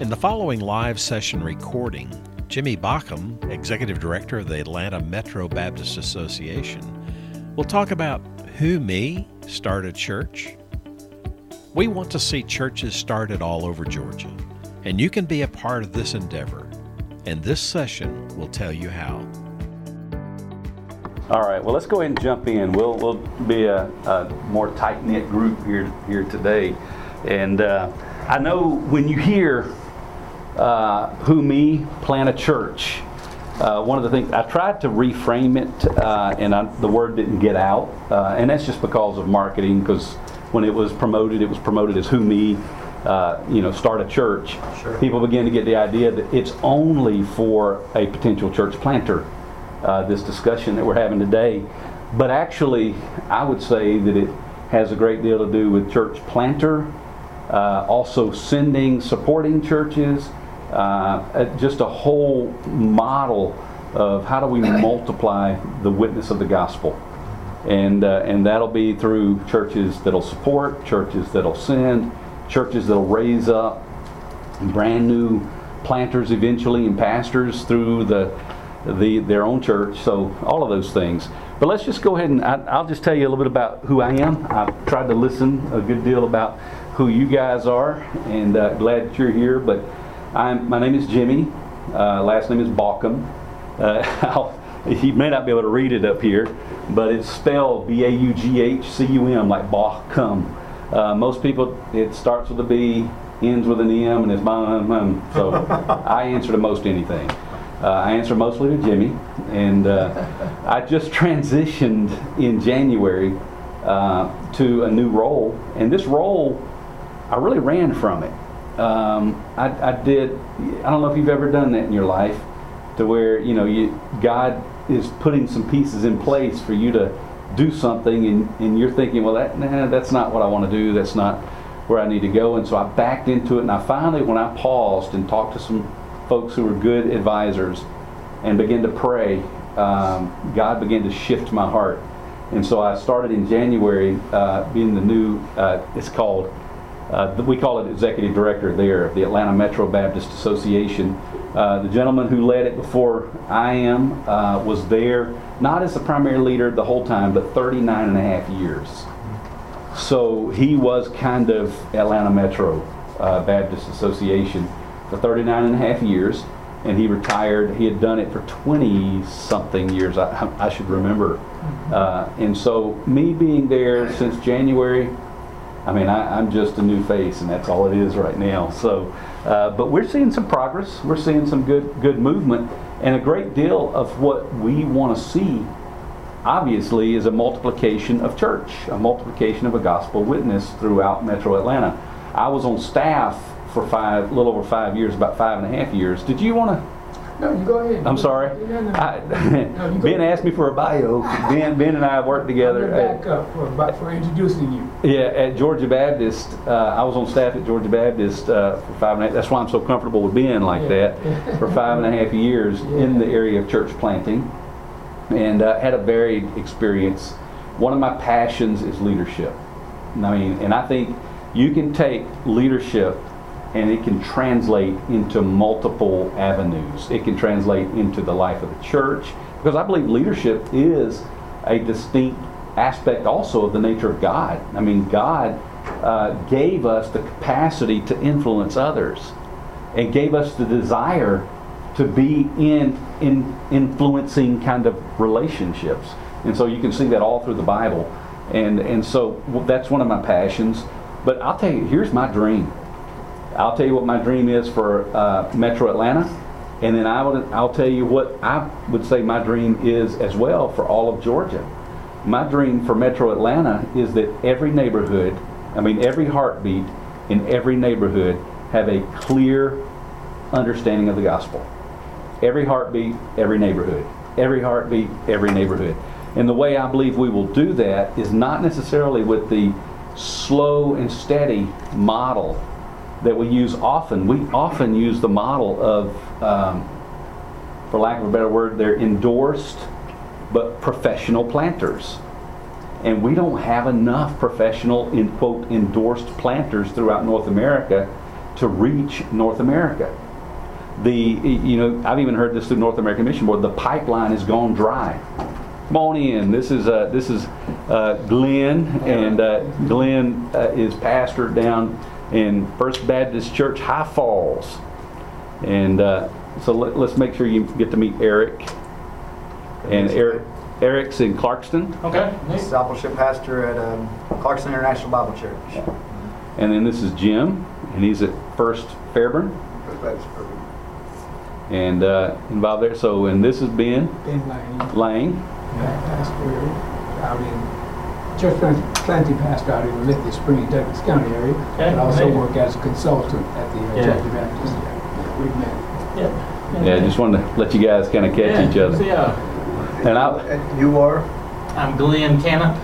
In the following live session recording, Jimmy Baughcum, Executive Director of the Atlanta Metro Baptist Association, will talk about who me start a church. We want to see churches started all over Georgia, and you can be a part of this endeavor. And this session will tell you how. All right, well, let's go ahead and jump in. We'll, we'll be a, a more tight knit group here, here today. And uh, I know when you hear uh, who me plant a church, uh, one of the things I tried to reframe it, uh, and I, the word didn't get out, uh, and that's just because of marketing. Because when it was promoted, it was promoted as who me, uh, you know, start a church. Sure. People begin to get the idea that it's only for a potential church planter. Uh, this discussion that we're having today, but actually, I would say that it has a great deal to do with church planter, uh, also sending, supporting churches, uh, uh, just a whole model of how do we multiply the witness of the gospel. And, uh, and that'll be through churches that'll support, churches that'll send, churches that'll raise up brand new planters eventually and pastors through the, the their own church. So all of those things. But let's just go ahead and I, I'll just tell you a little bit about who I am. I've tried to listen a good deal about who you guys are, and uh, glad that you're here. But I'm, my name is Jimmy. Uh, last name is Baughcum. Uh, you may not be able to read it up here, but it's spelled B A U G H C U M, like Baughcum. Uh, most people, it starts with a B, ends with an M, and it's bum, So I answer to most anything. Uh, I answer mostly to Jimmy, and uh, I just transitioned in January uh, to a new role, and this role, I really ran from it. Um, I, I did. I don't know if you've ever done that in your life, to where you know you God is putting some pieces in place for you to do something, and, and you're thinking, well, that nah, that's not what I want to do. That's not where I need to go. And so I backed into it, and I finally, when I paused and talked to some folks who were good advisors and began to pray, um, God began to shift my heart. And so I started in January uh, being the new, uh, it's called, uh, we call it executive director there of the Atlanta Metro Baptist Association. Uh, the gentleman who led it before I am uh, was there, not as the primary leader the whole time, but 39 and a half years. So he was kind of Atlanta Metro uh, Baptist Association for 39 and a half years, and he retired. He had done it for 20 something years, I, I should remember. Uh, and so, me being there since January, I mean, I, am just a new face, and that's all it is right now. So, uh, but we're seeing some progress. We're seeing some good good movement, and a great deal of what we want to see. Obviously, is a multiplication of church, a multiplication of a gospel witness throughout Metro Atlanta. I was on staff for five, a little over five years, about five and a half years. Did you want to? No, you go ahead. I'm sorry. No, no. I, No, ben ahead. asked me for a bio. Ben, ben and I have worked together. gonna At, back up for, for introducing you. yeah, at Georgia Baptist. Uh, I was on staff at Georgia Baptist uh, for five and a half. That's why I'm so comfortable with being like Yeah. that for five and a half years in the area of church planting, and uh, had a varied experience. One of my passions is leadership. I mean, and I think you can take leadership and it can translate into multiple avenues. It can translate into the life of the church because I believe leadership is a distinct aspect also of the nature of God. I mean, God uh, gave us the capacity to influence others and gave us the desire to be in, in influencing kind of relationships. And so you can see that all through the Bible. And, and so that's one of my passions. But I'll tell you, here's my dream. I'll tell you what my dream is for uh, Metro Atlanta, and then I would, I'll tell you what I would say my dream is as well for all of Georgia. My dream for Metro Atlanta is that every neighborhood, I mean every heartbeat in every neighborhood, have a clear understanding of the gospel. Every heartbeat, every neighborhood. Every heartbeat, every neighborhood. And the way I believe we will do that is not necessarily with the slow and steady model that we use often. We often use the model of, um, for lack of a better word, they're endorsed but professional planters. And we don't have enough professional, in quote, endorsed planters throughout North America to reach North America. The, you know, I've even heard this through North American Mission Board, the pipeline has gone dry. Come on in. This is, uh, this is uh, Glenn, and uh, Glenn uh, is pastor down in First Baptist Church, High Falls. And uh, so let, us make sure you get to meet Eric. And Eric, Eric's in Clarkston. Okay. discipleship pastor at um, Clarkston International Bible Church. And then this is Jim, and he's at First Fairburn First Baptist Fairburn. and uh, involved there. So, and this has been Ben Lang, Lang. pastor out in, church plant- planting pastor out here in the Lithia Springs, Douglas County area. Okay, But also work as a consultant at the uh, Yeah. Church of Baptist. Yeah, We've met. Yeah. Yeah, just wanted to let you guys kind of catch each other. Yeah. And I, And you are I'm Glenn Canop,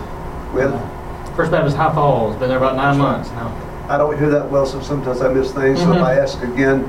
with, First Baptist High Falls. Been there about nine months now. I don't hear that well, so sometimes I miss things, so if I ask again,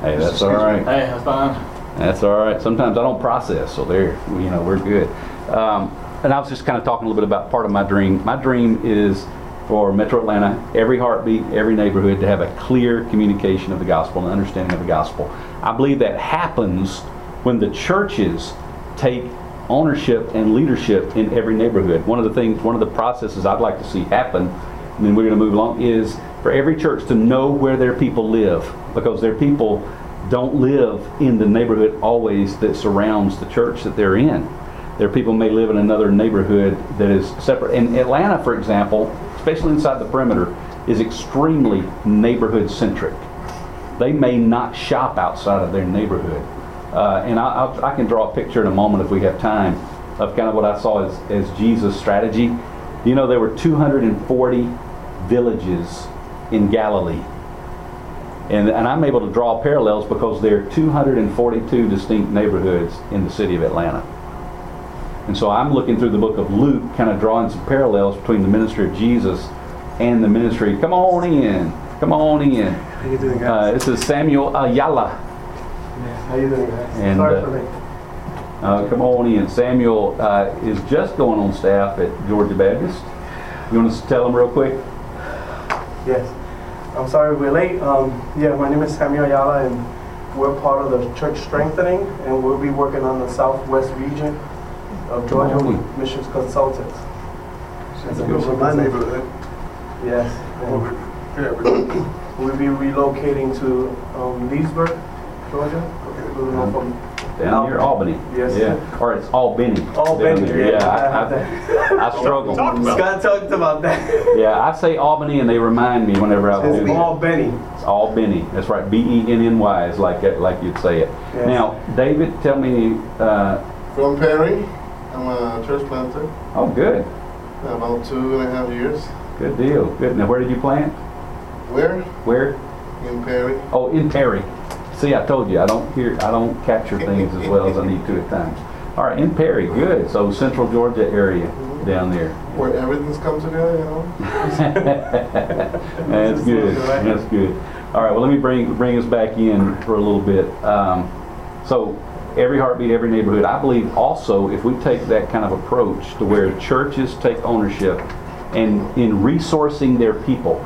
hey, that's all right. Hey, that's fine. That's all right. Sometimes I don't process, so there, you know, we're good. Um, and I was just kind of talking a little bit about part of my dream. My dream is for Metro Atlanta, every heartbeat, every neighborhood to have a clear communication of the gospel and understanding of the gospel. I believe that happens when the churches take ownership and leadership in every neighborhood. One of the things, one of the processes I'd like to see happen, and then we're going to move along, is for every church to know where their people live because their people don't live in the neighborhood always that surrounds the church that they're in. Their people may live in another neighborhood that is separate. And Atlanta, for example, especially inside the perimeter, is extremely neighborhood centric. They may not shop outside of their neighborhood. Uh, and I, I'll, I can draw a picture in a moment if we have time of kind of what I saw as, as Jesus' strategy. You know, there were 240 villages in Galilee. And, and I'm able to draw parallels because there are 242 distinct neighborhoods in the city of Atlanta. And so I'm looking through the book of Luke, kind of drawing some parallels between the ministry of Jesus and the ministry. Come on in. Come on in. how you doing, Uh, guys? this is Samuel Ayala. Yeah, How you doing, guys? and, Sorry uh, for me. Uh, come on in. Samuel uh, is just going on staff at Georgia Baptist. You want to tell them real quick? Yes. I'm sorry we're late. Um, yeah, my name is Samuel Ayala, and we're part of the church strengthening, and we'll be working on the southwest region of Georgia Come on with missions consultants. That's good for my neighborhood. Yes. Over we're- we'll be relocating to um, Leesburg, Georgia. We'll go from Down near Albany. Yes. Yeah. Or it's Albany. Albany. Down there. Yeah. I I, have that. I, I struggle. Scott talked about that. Yeah, I say Albany, and they remind me whenever I It's visit. Albany. It's Albany. That's right. B E N N Y is like like you'd say it. Yes. Now, David, tell me. Uh, From Perry. I'm a church planter. oh, good. About two and a half years. Good deal. Good. Now, where did you plant? Where? Where? In Perry. Oh, in Perry. See, I told you I don't hear, I don't capture things as well as I need to at times. All right, in Perry, good. So Central Georgia area down there. Where everything's come together, you know? That's good. That's good. All right. Well, let me bring bring us back in for a little bit. Um, so, every heartbeat, every neighborhood. I believe also if we take that kind of approach to where churches take ownership and in resourcing their people,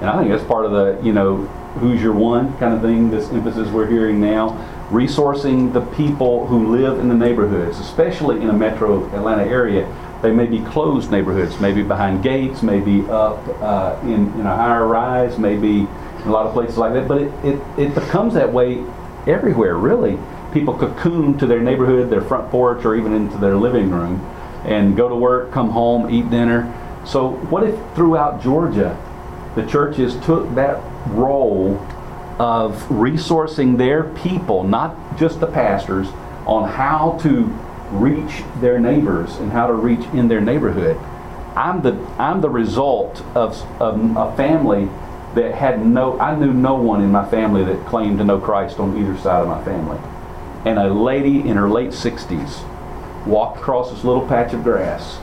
and I think that's part of the you know who's your one kind of thing. This emphasis we're hearing now. Resourcing the people who live in the neighborhoods, especially in a metro Atlanta area, they may be closed neighborhoods, maybe behind gates, maybe up uh, in, in a higher rise, maybe in a lot of places like that. But it, it, it becomes that way everywhere, really. People cocoon to their neighborhood, their front porch, or even into their living room, and go to work, come home, eat dinner. So, what if throughout Georgia, the churches took that role of resourcing their people, not just the pastors, on how to reach their neighbors and how to reach in their neighborhood. I'm the I'm the result of, of a family that had no I knew no one in my family that claimed to know Christ on either side of my family. And a lady in her late 60s walked across this little patch of grass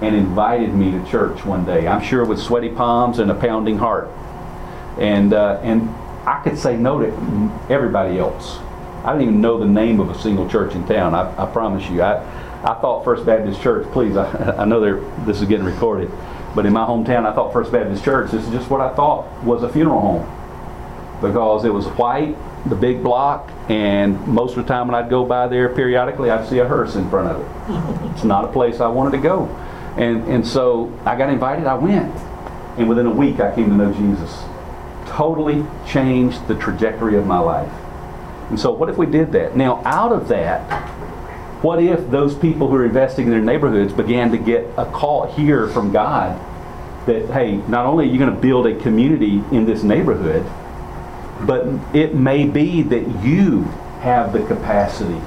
and invited me to church one day. I'm sure with sweaty palms and a pounding heart. And uh, and I could say no to everybody else. I didn't even know the name of a single church in town. I, I promise you. I, I thought First Baptist Church, please, I, I know this is getting recorded, but in my hometown, I thought First Baptist Church, this is just what I thought was a funeral home. because it was white, the big block, and most of the time when I'd go by there periodically, I'd see a hearse in front of it. it's not a place I wanted to go. And, and so I got invited, I went. And within a week, I came to know Jesus. Totally changed the trajectory of my life. And so, what if we did that? Now, out of that, what if those people who are investing in their neighborhoods began to get a call here from God that, hey, not only are you going to build a community in this neighborhood, but it may be that you have the capacity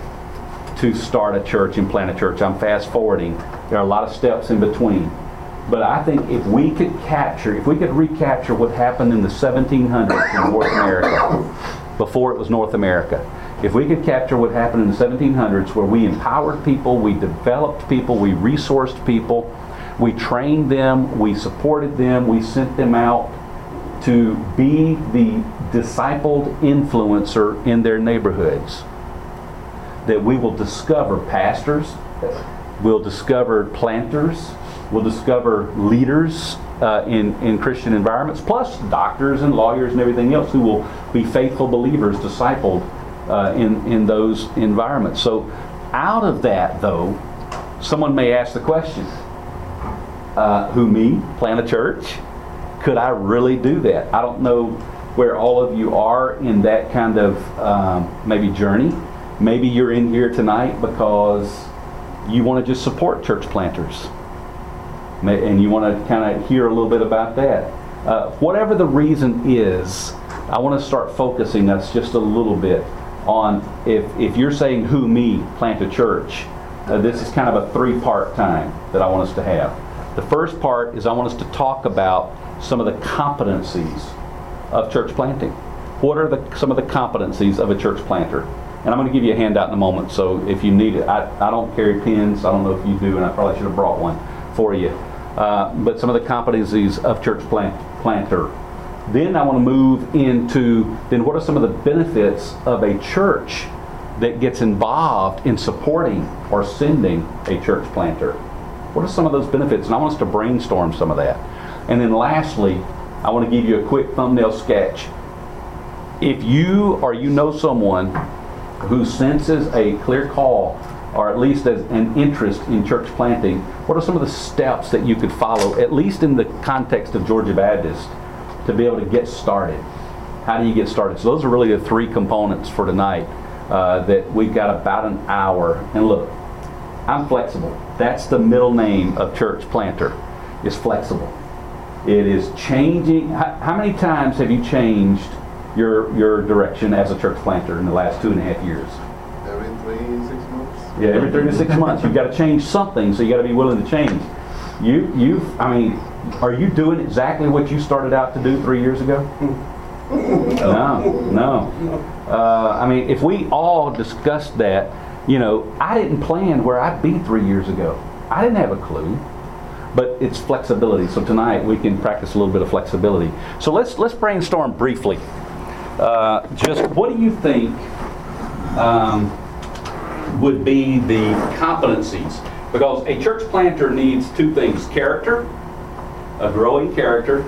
to start a church and plant a church. I'm fast forwarding. There are a lot of steps in between. But I think if we could capture, if we could recapture what happened in the 1700s in North America, before it was North America, if we could capture what happened in the 1700s where we empowered people, we developed people, we resourced people, we trained them, we supported them, we sent them out to be the discipled influencer in their neighborhoods. That we will discover pastors, we'll discover planters, we'll discover leaders uh, in, in Christian environments, plus doctors and lawyers and everything else who will be faithful believers discipled uh, in, in those environments. So, out of that, though, someone may ask the question uh, who, me, plant a church? Could I really do that? I don't know where all of you are in that kind of um, maybe journey. Maybe you're in here tonight because you want to just support church planters and you want to kind of hear a little bit about that. Uh, whatever the reason is, I want to start focusing us just a little bit on if, if you're saying who me plant a church, uh, this is kind of a three part time that I want us to have. The first part is I want us to talk about some of the competencies of church planting. What are the, some of the competencies of a church planter? And I'm going to give you a handout in a moment, so if you need it, I, I don't carry pens. I don't know if you do, and I probably should have brought one for you. Uh, but some of the competencies of church plant, planter. Then I want to move into then what are some of the benefits of a church that gets involved in supporting or sending a church planter? What are some of those benefits? And I want us to brainstorm some of that. And then lastly, I want to give you a quick thumbnail sketch. If you or you know someone who senses a clear call or at least as an interest in church planting, what are some of the steps that you could follow, at least in the context of Georgia Baptist, to be able to get started? How do you get started? So those are really the three components for tonight. Uh, that we've got about an hour. And look, I'm flexible. That's the middle name of church planter. Is flexible. It is changing. How, how many times have you changed your your direction as a church planter in the last two and a half years? Every three, six months. Yeah, every three to six months, you've got to change something, so you got to be willing to change. You, you, I mean, are you doing exactly what you started out to do three years ago? No, no. Uh, I mean, if we all discussed that, you know, I didn't plan where I'd be three years ago. I didn't have a clue, but it's flexibility. So tonight we can practice a little bit of flexibility. So let's let's brainstorm briefly. Uh, just what do you think? Um, would be the competencies. Because a church planter needs two things character, a growing character,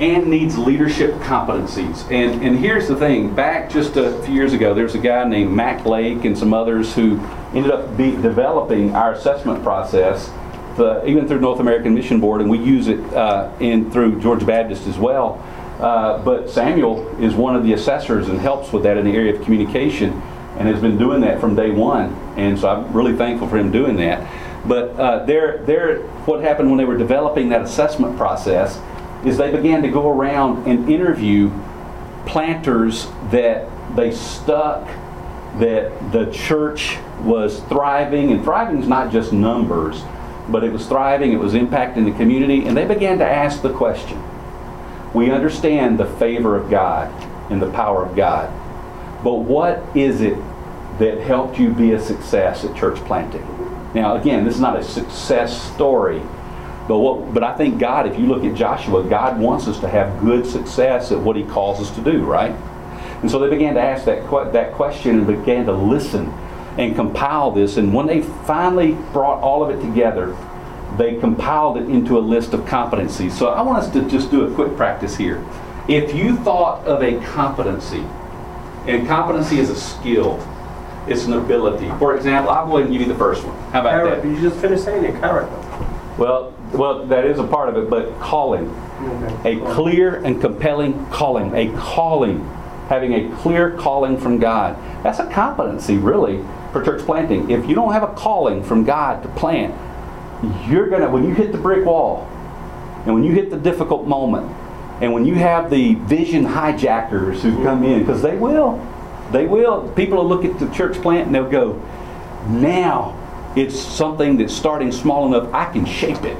and needs leadership competencies. And, and here's the thing back just a few years ago, there's a guy named Mac Lake and some others who ended up be, developing our assessment process. The, even through North American Mission Board, and we use it uh, in through George Baptist as well. Uh, but Samuel is one of the assessors and helps with that in the area of communication and has been doing that from day one. And so I'm really thankful for him doing that. But uh, they're, what happened when they were developing that assessment process is they began to go around and interview planters that they stuck, that the church was thriving. And thriving is not just numbers, but it was thriving, it was impacting the community. And they began to ask the question We understand the favor of God and the power of God. But what is it that helped you be a success at church planting? Now, again, this is not a success story, but what, but I think God, if you look at Joshua, God wants us to have good success at what He calls us to do, right? And so they began to ask that that question and began to listen and compile this. And when they finally brought all of it together, they compiled it into a list of competencies. So I want us to just do a quick practice here. If you thought of a competency, and competency is a skill, it's an ability. For example, I'll go ahead and give you the first one. How about Character. that? You just finished saying it, character. Well, well, that is a part of it, but calling. Okay. A clear and compelling calling. A calling. Having a clear calling from God. That's a competency, really, for church planting. If you don't have a calling from God to plant, you're going to, when you hit the brick wall, and when you hit the difficult moment, and when you have the vision hijackers who come in, because they will, they will. People will look at the church plant and they'll go, now it's something that's starting small enough, I can shape it.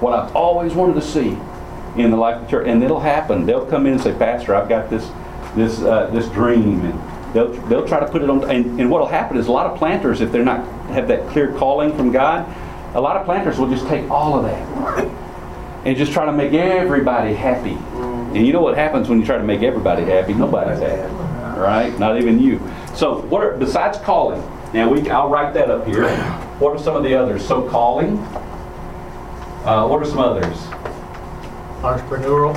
What I've always wanted to see in the life of the church, and it'll happen. They'll come in and say, Pastor, I've got this, this, uh, this dream, and they'll, they'll try to put it on. And, and what'll happen is a lot of planters, if they're not have that clear calling from God, a lot of planters will just take all of that and just try to make everybody happy. And you know what happens when you try to make everybody happy? Nobody's happy, right? Not even you. So, what are, besides calling? Now we, I'll write that up here. What are some of the others? So, calling. Uh, what are some others? Entrepreneurial.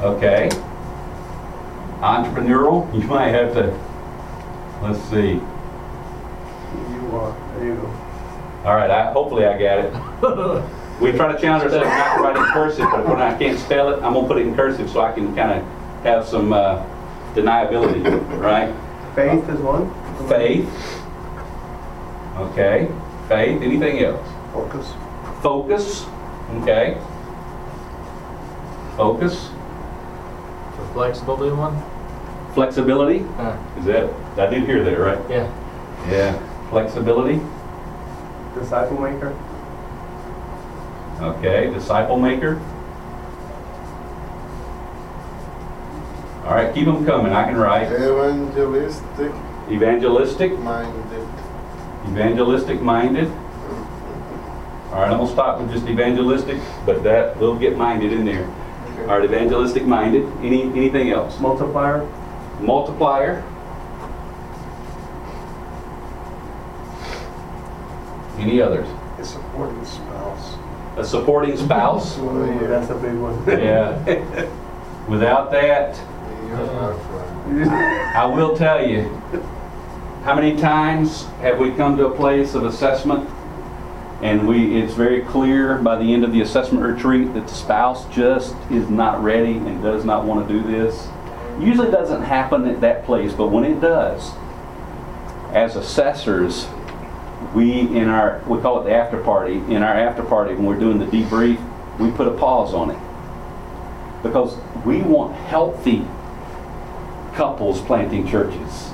Okay. Entrepreneurial. You might have to. Let's see. You are. There you go. All right. I, hopefully, I got it. We try to challenge ourselves not to write in cursive, but when I can't spell it, I'm gonna put it in cursive so I can kind of have some uh, deniability, right? Faith is one. Faith. Okay. Faith. Anything else? Focus. Focus. Okay. Focus. For flexible, do one? Flexibility. Uh, Is that? I did hear that, right? yeah. Yeah. Flexibility. Disciple maker. Okay. Disciple maker. All right. Keep them coming. I can write. Evangelistic Evangelistic. minded. Evangelistic minded. All right. I'm gonna stop with just evangelistic, but that will get minded in there. Okay. All right. Evangelistic minded. Any anything else? Multiplier. Multiplier. Any others? A supporting spouse. A supporting spouse. Ooh, that's a big one. Yeah. Without that. I will tell you, how many times have we come to a place of assessment and we, it's very clear by the end of the assessment retreat that the spouse just is not ready and does not want to do this? Usually doesn't happen at that place, but when it does, as assessors, we in our, we call it the after party, in our after party, when we're doing the debrief, we put a pause on it. Because we want healthy couples planting churches.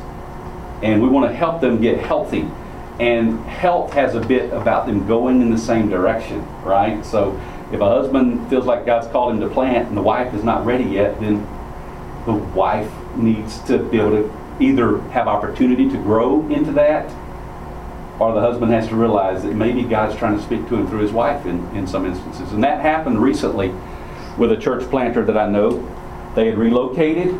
And we want to help them get healthy. And health has a bit about them going in the same direction, right? So if a husband feels like God's called him to plant and the wife is not ready yet, then the wife needs to be able to either have opportunity to grow into that or the husband has to realize that maybe God's trying to speak to him through his wife in, in some instances. And that happened recently with a church planter that I know. They had relocated,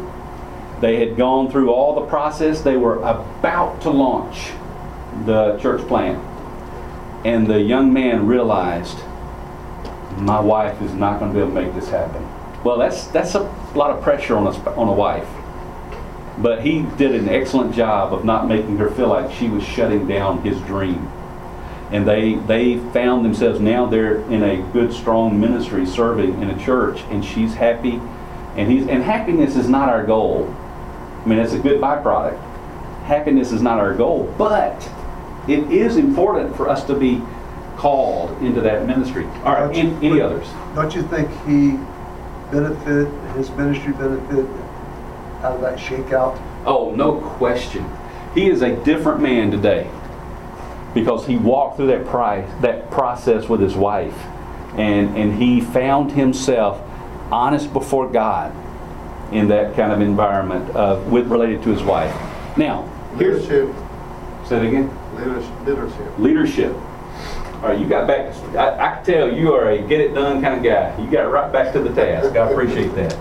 they had gone through all the process, they were about to launch the church plant. And the young man realized, my wife is not going to be able to make this happen. Well, that's, that's a lot of pressure on a, on a wife. But he did an excellent job of not making her feel like she was shutting down his dream. And they, they found themselves now they're in a good, strong ministry serving in a church, and she's happy. And, he's, and happiness is not our goal. I mean, it's a good byproduct. Happiness is not our goal, but it is important for us to be called into that ministry. All right, any, any others? Don't you think he benefit, his ministry benefit out of that shakeout? Oh, no question. He is a different man today because he walked through that price, that process with his wife, and and he found himself honest before God in that kind of environment of with related to his wife. Now, here's Leadership. say it again. Leadership. Leadership. Leadership. All right, you got back. I, I can tell you are a get it done kind of guy. You got right back to the task. I appreciate that.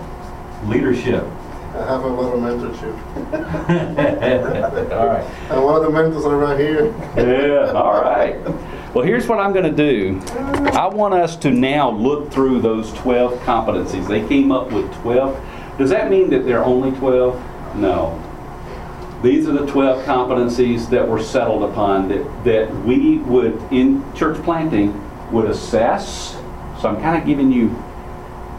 Leadership. I have a lot of mentorship. All right. And one of the mentors are right here. Yeah, all right. Well, here's what I'm going to do. I want us to now look through those 12 competencies. They came up with 12. Does that mean that there are only 12? No. These are the 12 competencies that were settled upon that, that we would, in church planting, would assess. So I'm kind of giving you,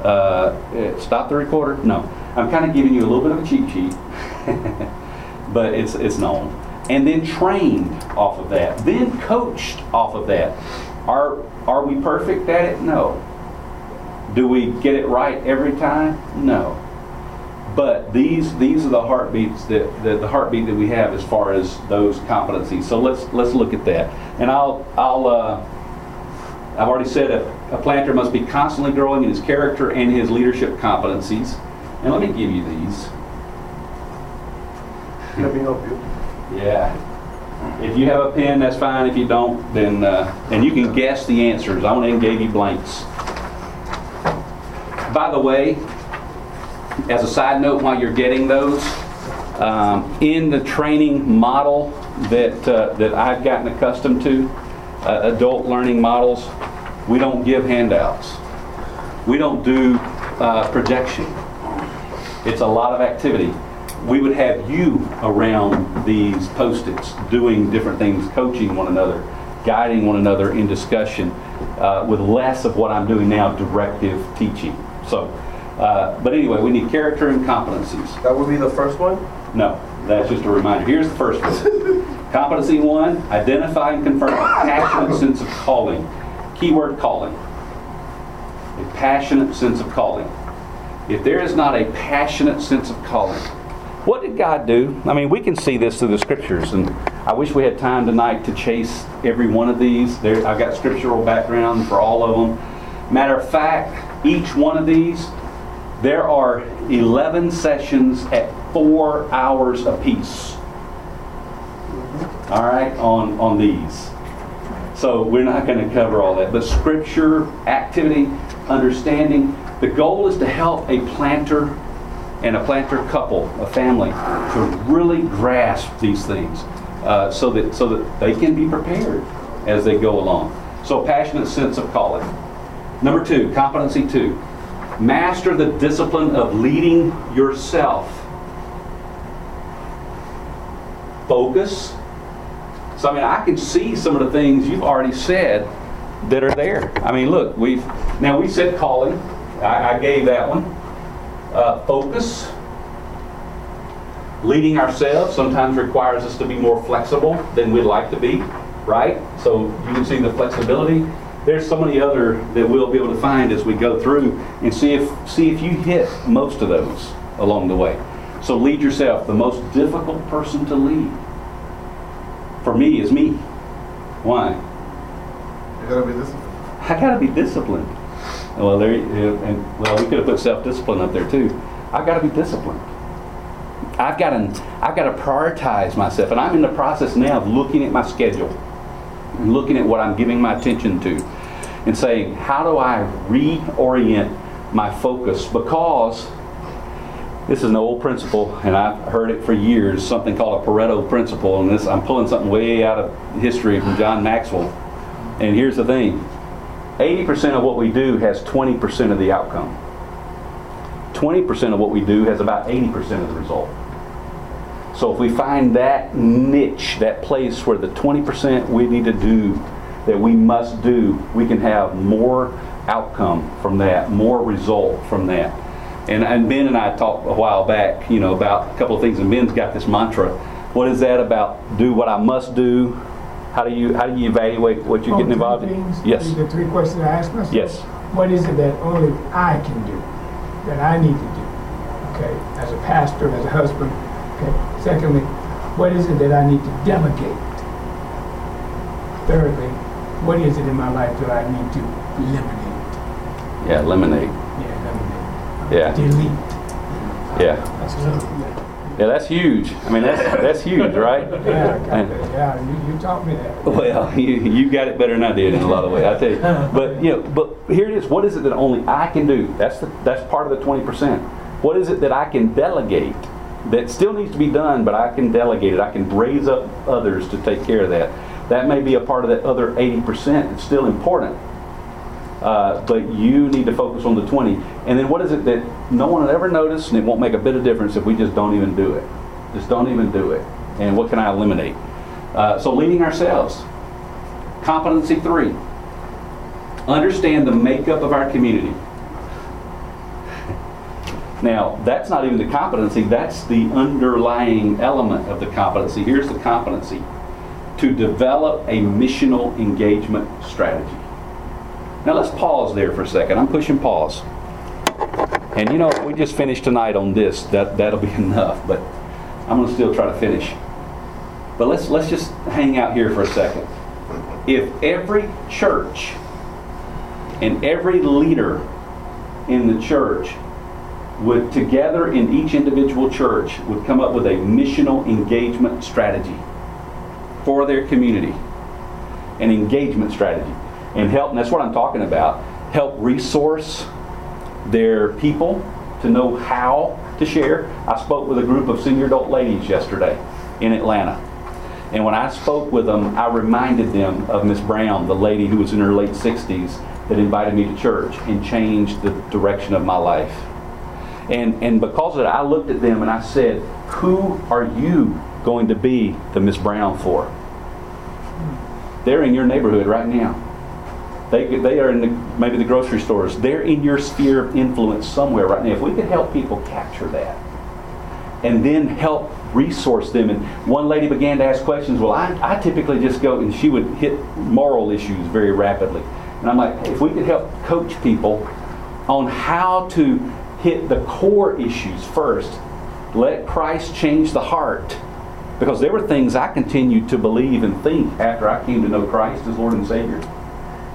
uh, eh, stop the recorder? No. I'm kind of giving you a little bit of a cheat sheet, but it's, it's known. And then trained off of that, then coached off of that. Are, are we perfect at it? No. Do we get it right every time? No. But these these are the heartbeats that, that the heartbeat that we have as far as those competencies. So let's let's look at that. And I'll I'll uh, I've already said a, a planter must be constantly growing in his character and his leadership competencies. And let me give you these. Let me help you. Yeah. If you have a pen, that's fine. If you don't, then uh, and you can guess the answers. I went and gave you blanks. By the way, as a side note, while you're getting those, um, in the training model that uh, that I've gotten accustomed to, uh, adult learning models, we don't give handouts. We don't do uh, projection. It's a lot of activity. We would have you around these post-its doing different things, coaching one another, guiding one another in discussion, uh, with less of what I'm doing now, directive teaching. So, uh, but anyway, we need character and competencies. That would be the first one. No, that's just a reminder. Here's the first one. Competency one, identify and confirm a passionate sense of calling. Keyword calling. A passionate sense of calling. If there is not a passionate sense of calling, what did God do? I mean, we can see this through the scriptures, and I wish we had time tonight to chase every one of these. There, I've got scriptural background for all of them. Matter of fact, each one of these, there are 11 sessions at four hours apiece. All right, on, on these. So we're not going to cover all that. But scripture, activity, understanding. The goal is to help a planter and a planter couple, a family, to really grasp these things uh, so, that, so that they can be prepared as they go along. So, passionate sense of calling. Number two, competency two. Master the discipline of leading yourself. Focus. So, I mean, I can see some of the things you've already said that are there. I mean, look, we've, now we said calling. I, I gave that one. Uh, focus. Leading ourselves sometimes requires us to be more flexible than we'd like to be, right? So you can see the flexibility. There's so many other that we'll be able to find as we go through and see if see if you hit most of those along the way. So lead yourself. The most difficult person to lead for me is me. Why? You gotta be disciplined. I gotta be disciplined. Well, there, you- and well, we could have put self-discipline up there too. I gotta be disciplined. I've got to, I've got to prioritize myself, and I'm in the process now of looking at my schedule, looking at what I'm giving my attention to, and saying, how do I reorient my focus? Because this is an old principle, and I've heard it for years. Something called a Pareto principle, and this I'm pulling something way out of history from John Maxwell. And here's the thing: 80% of what we do has 20% of the outcome. 20% of what we do has about 80% of the result. So if we find that niche, that place where the 20% we need to do, that we must do, we can have more outcome from that, more result from that. And, and Ben and I talked a while back, you know, about a couple of things, and Ben's got this mantra. What is that about? Do what I must do. How do you how do you evaluate what you're Oh, getting involved in? things? Yes. The three questions I asked myself? Yes. What is it that only I can do, that I need to do? Okay, as a pastor, as a husband. Okay. Secondly, what is it that I need to delegate? Thirdly, what is it in my life that I need to eliminate? Yeah, lemonade. Yeah, eliminate. Yeah. Delete. Yeah. That's another. Yeah, that's huge. I mean, that's that's huge, right? Yeah, I And- yeah, you, you taught me that. Well, you, you got it better than I did in a lot of ways. I tell you, but you know, but here it is. What is it that only I can do? That's the, that's part of the twenty percent. What is it that I can delegate that still needs to be done, but I can delegate it. I can raise up others to take care of that. That may be a part of that other eighty percent. It's still important, uh, but you need to focus on the twenty. And then what is it that no one will ever notice, and it won't make a bit of difference if we just don't even do it. Just don't even do it. And what can I eliminate? Uh, so, leading ourselves. Competency three understand the makeup of our community. Now, that's not even the competency, that's the underlying element of the competency. Here's the competency to develop a missional engagement strategy. Now, let's pause there for a second. I'm pushing pause. And you know, we just finished tonight on this. That, that'll be enough, but I'm going to still try to finish. But let's, let's just hang out here for a second. If every church and every leader in the church would together in each individual church would come up with a missional engagement strategy for their community. An engagement strategy. And help and that's what i'm talking about help resource their people to know how to share. I spoke with a group of senior adult ladies yesterday in atlanta. And when i spoke with them i reminded them of miss brown the lady who was in her late 60s that invited me to church and changed the direction of my life and, and because of that, I looked at them and I said, Who are you going to be the Miss Brown for? They're in your neighborhood right now. They, they are in the, maybe the grocery stores. They're in your sphere of influence somewhere right now. If we could help people capture that and then help resource them. And one lady began to ask questions. Well, I, I typically just go, and she would hit moral issues very rapidly. And I'm like, if we could help coach people on how to hit the core issues first. Let Christ change the heart. Because there were things I continued to believe and think after I came to know Christ as Lord and Savior.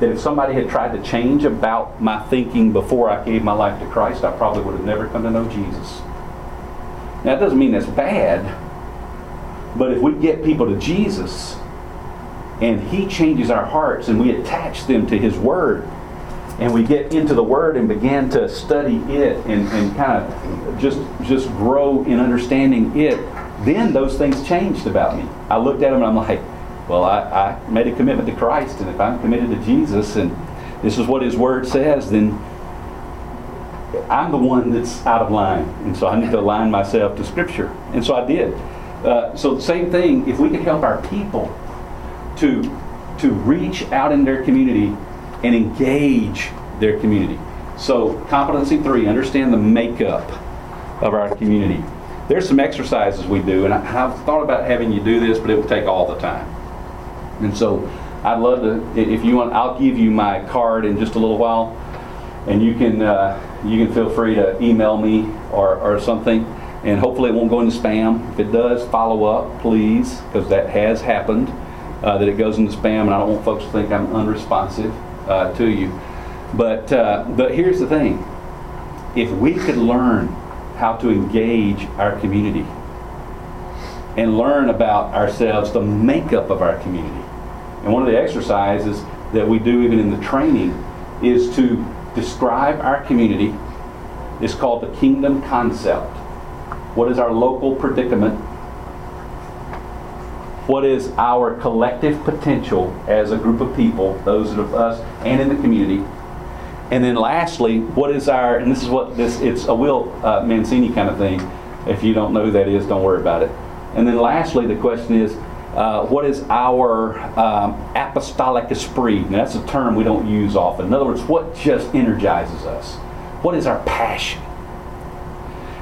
That if somebody had tried to change about my thinking before I gave my life to Christ, I probably would have never come to know Jesus. Now, that doesn't mean that's bad, but if we get people to Jesus and He changes our hearts and we attach them to His Word, and we get into the Word and begin to study it and, and kind of just just grow in understanding it, then those things changed about me. I looked at them and I'm like, well, I, I made a commitment to Christ, and if I'm committed to Jesus and this is what His Word says, then I'm the one that's out of line. And so I need to align myself to Scripture. And so I did. Uh, so same thing, if we could help our people to, to reach out in their community and engage their community. So, competency three, understand the makeup of our community. There's some exercises we do, and I, have thought about having you do this, but it would take all the time. And so, I'd love to, if you want, I'll give you my card in just a little while, and you can uh, you can feel free to email me or, or something, and hopefully it won't go into spam. If it does, follow up, please, because that has happened. Uh, that it goes into spam, and I don't want folks to think I'm unresponsive uh, to you. But, uh, but here's the thing if we could learn how to engage our community and learn about ourselves, the makeup of our community. And one of the exercises that we do even in the training is to describe our community. It's called the kingdom concept. What is our local predicament? What is our collective potential as a group of people, those of us and in the community? And then lastly, what is our, and this is what this, it's a Will uh, Mancini kind of thing. If you don't know who that is, don't worry about it. And then lastly, the question is, uh, what is our um, apostolic esprit? Now, that's a term we don't use often. In other words, what just energizes us? What is our passion?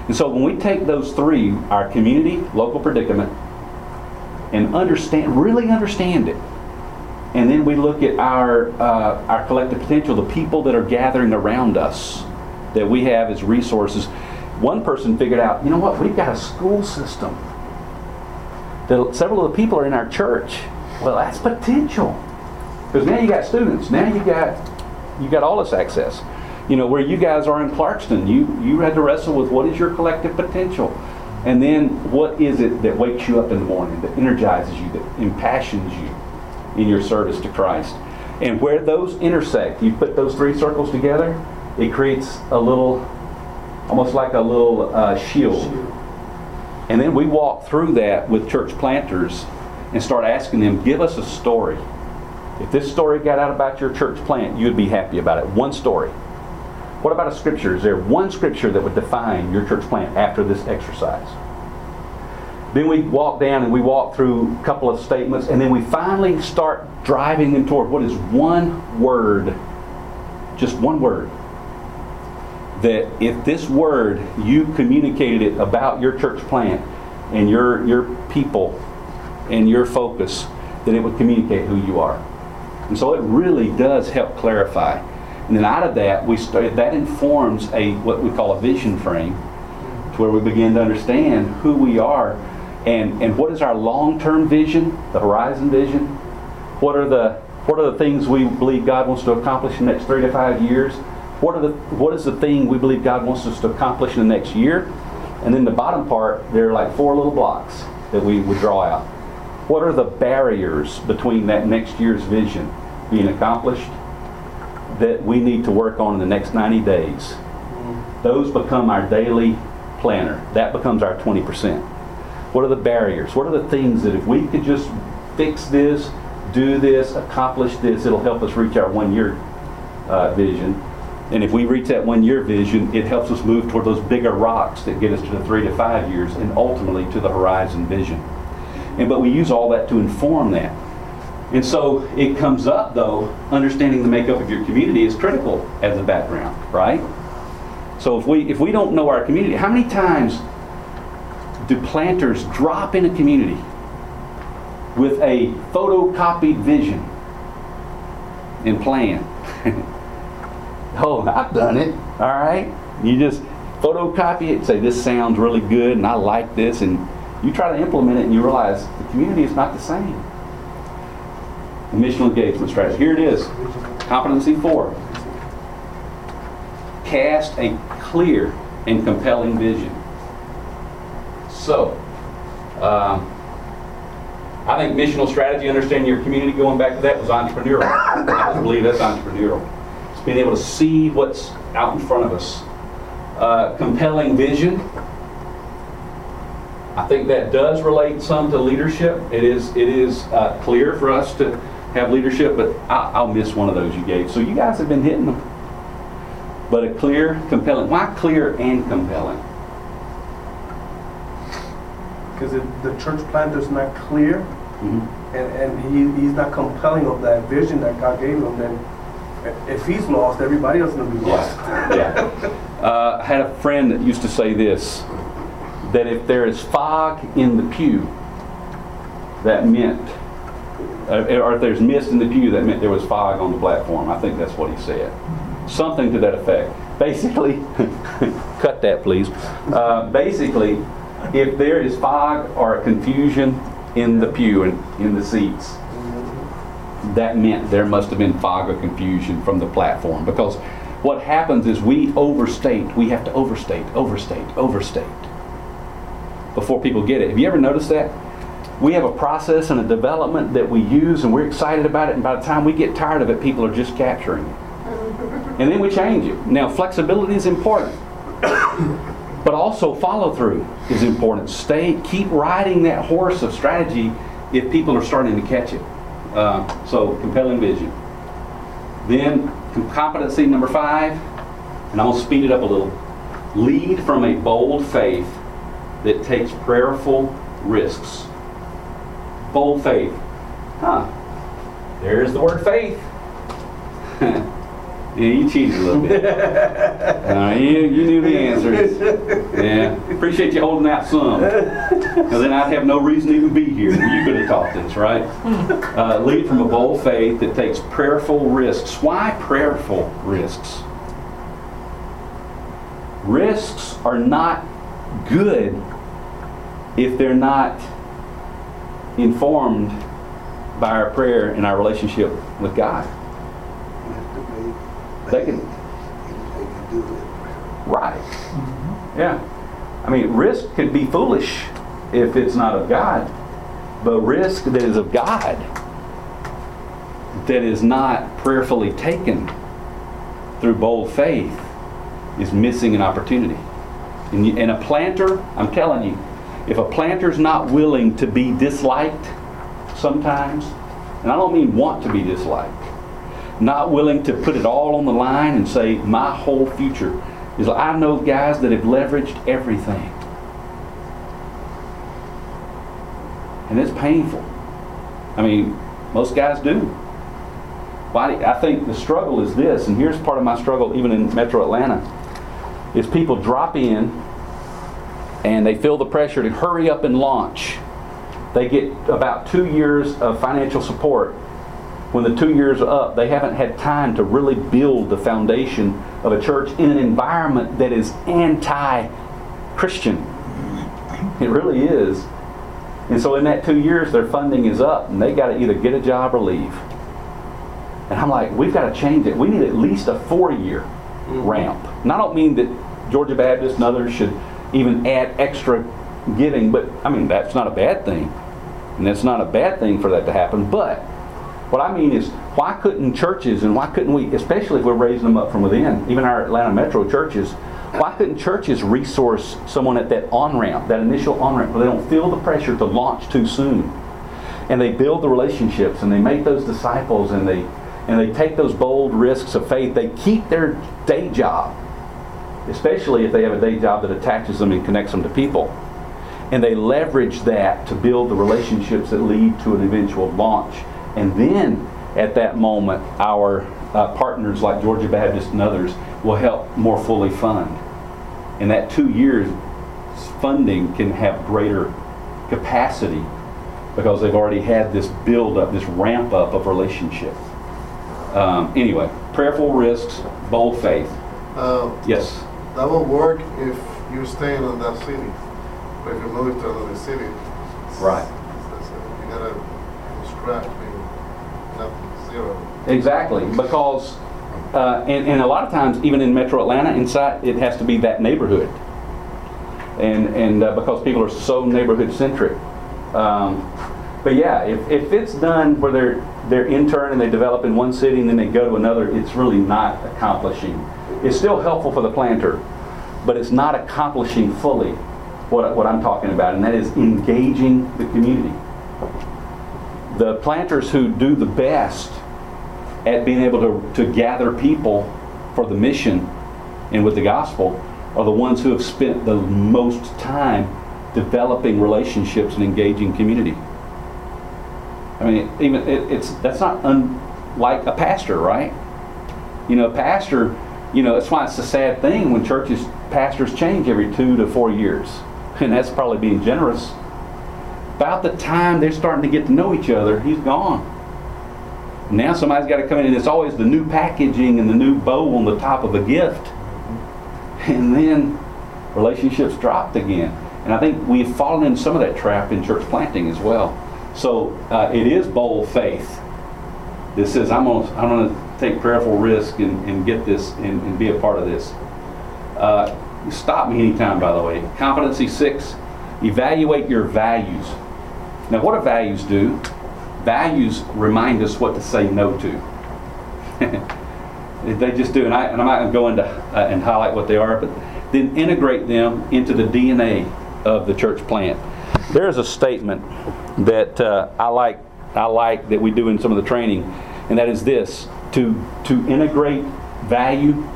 And so when we take those three, our community, local predicament, and understand, really understand it, and then we look at our uh, our collective potential, the people that are gathering around us that we have as resources. One person figured out, you know what? We've got a school system. That several of the people are in our church. Well, that's potential because now you got students. Now you got you got all this access. You know where you guys are in Clarkston. You you had to wrestle with what is your collective potential. And then what is it that wakes you up in the morning, that energizes you, that impassions you? in your service to Christ. And where those intersect, you put those three circles together, it creates a little, almost like a little uh, shield. And then we walk through that with church planters and start asking them, give us a story. If this story got out about your church plant, you'd be happy about it. One story. What about a scripture? Is there one scripture that would define your church plant after this exercise? Then we walk down and we walk through a couple of statements, and then we finally start driving them toward what is one word, just one word. That if this word, you communicated it about your church plant and your, your people and your focus, then it would communicate who you are. And so it really does help clarify. And then out of that, we start, that informs a what we call a vision frame, to where we begin to understand who we are and, and what is our long-term vision, the horizon vision. What are the what are the things we believe God wants to accomplish in the next three to five years? What are the what is the thing we believe God wants us to accomplish in the next year? And then the bottom part, there are like four little blocks that we would draw out. What are the barriers between that next year's vision being accomplished that we need to work on in the next 90 days? Those become our daily planner. That becomes our 20%. What are the barriers? What are the things that if we could just fix this, do this, accomplish this, it'll help us reach our one year uh, vision? And if we reach that one year vision, it helps us move toward those bigger rocks that get us to the three to five years and ultimately to the horizon vision. And but we use all that to inform that. And so it comes up though, understanding the makeup of your community is critical as a background, right? So if we if we don't know our community, how many times do planters drop in a community with a photocopied vision and plan? oh, I've done it. All right. You just photocopy it, say this sounds really good and I like this and you try to implement it and you realize the community is not the same. Missional engagement strategy. Here it is. Competency four. Cast a clear and compelling vision. So, um, I think missional strategy, understanding your community, going back to that, was entrepreneurial. I believe that's entrepreneurial. It's being able to see what's out in front of us. Uh, compelling vision. I think that does relate some to leadership. It is it is uh, clear for us to have leadership, but I, I'll miss one of those you gave. So you guys have been hitting them. But a clear, compelling. Why clear and compelling? Because if the church planter's not clear Mhm. and, and he, he's not compelling of that vision that God gave him, then if he's lost, everybody else is going to be lost. Yeah. Uh, I had a friend that used to say this that if there is fog in the pew, that meant, or if there's mist in the pew, that meant there was fog on the platform. I think that's what he said. Something to that effect. Basically, cut that please. Uh, basically, if there is fog or confusion in the pew and in the seats, that meant there must have been fog or confusion from the platform because what happens is we overstate. We have to overstate, overstate, overstate before people get it. Have you ever noticed that? We have a process and a development that we use and we're excited about it, and by the time we get tired of it, people are just capturing it. And then we change it. Now, flexibility is important, but also follow through is important. Stay, keep riding that horse of strategy if people are starting to catch it. Uh, so, compelling vision. Then, competency number five, and I'm going to speed it up a little. Lead from a bold faith that takes prayerful risks. Bold faith. Huh. There's the word faith. yeah, you cheated a little bit. Uh, you, you knew the answers. Yeah. Appreciate you holding out some. Because then I'd have no reason to even be here. You could have taught this, right? Uh, lead from a bold faith that takes prayerful risks. Why prayerful risks? Risks are not good if they're not informed by our prayer and our relationship with God. They can, They can do it. right. Mm-hmm. Yeah. I mean, risk could be foolish if it's not of God, but risk that is of God, that is not prayerfully taken through bold faith, is missing an opportunity. And, you, and a planter, I'm telling you, if a planter's not willing to be disliked sometimes, and I don't mean want to be disliked, not willing to put it all on the line and say, my whole future. Is like, I know guys that have leveraged everything. And it's painful. I mean, most guys do. Why I think the struggle is this, and here's part of my struggle even in metro Atlanta, is people drop in and they feel the pressure to hurry up and launch. They get about two years of financial support. When the two years are up, they haven't had time to really build the foundation of a church in an environment that is anti Christian. It really is. And so in that two years, their funding is up, and they got to either get a job or leave. And I'm like, we've got to change it. We need at least a four-year mm-hmm. ramp. And I don't mean that Georgia Baptist and others should even add extra giving, but I mean that's not a bad thing, and it's not a bad thing for that to happen. But what I mean is, why couldn't churches and why couldn't we, especially if we're raising them up from within, even our Atlanta Metro churches, why couldn't churches resource someone at that on ramp, that initial on ramp, where they don't feel the pressure to launch too soon, and they build the relationships and they make those disciples and they and they take those bold risks of faith. They keep their day job, especially if they have a day job that attaches them and connects them to people, and they leverage that to build the relationships that lead to an eventual launch. And then at that moment, our uh, partners like Georgia Baptist and others will help more fully fund. And that two years funding can have greater capacity because they've already had this build up, this ramp up of relationship. Um, anyway, prayerful risks, bold faith. Uh, Yes. That will work if you're staying in that city. But if you move to another city, Right. it's- you gotta scratch, nothing, zero. Exactly, because, uh, and, and a lot of times, even in metro Atlanta, inside, it has to be that neighborhood. And, and uh, because people are so neighborhood centric. Um, but yeah, if, if it's done where they're, they're intern and they develop in one city and then they go to another, it's really not accomplishing. It's still helpful for the planter, but it's not accomplishing fully what, what I'm talking about, and that is engaging the community. The planters who do the best at being able to, to gather people for the mission and with the gospel are the ones who have spent the most time developing relationships and engaging community. I mean, even it, it's that's not unlike a pastor, right? You know, a pastor, you know, that's why it's a sad thing when churches pastors change every two to four years, and that's probably being generous. About the time they're starting to get to know each other, he's gone. Now somebody's got to come in, and it's always the new packaging and the new bow on the top of a gift. And then relationships dropped again. And I think we've fallen in some of that trap in church planting as well. So uh, it is bold faith. This says, I'm going to take prayerful risk and, and get this and, and be a part of this. Uh, stop me anytime, by the way. Competency six, evaluate your values. Now, what do values do? Values remind us what to say no to. they just do, and, I, and I'm not going to go into uh, and highlight what they are, but then integrate them into the DNA of the church plant. There is a statement that uh, I like. I like that we do in some of the training, and that is this: to to integrate value,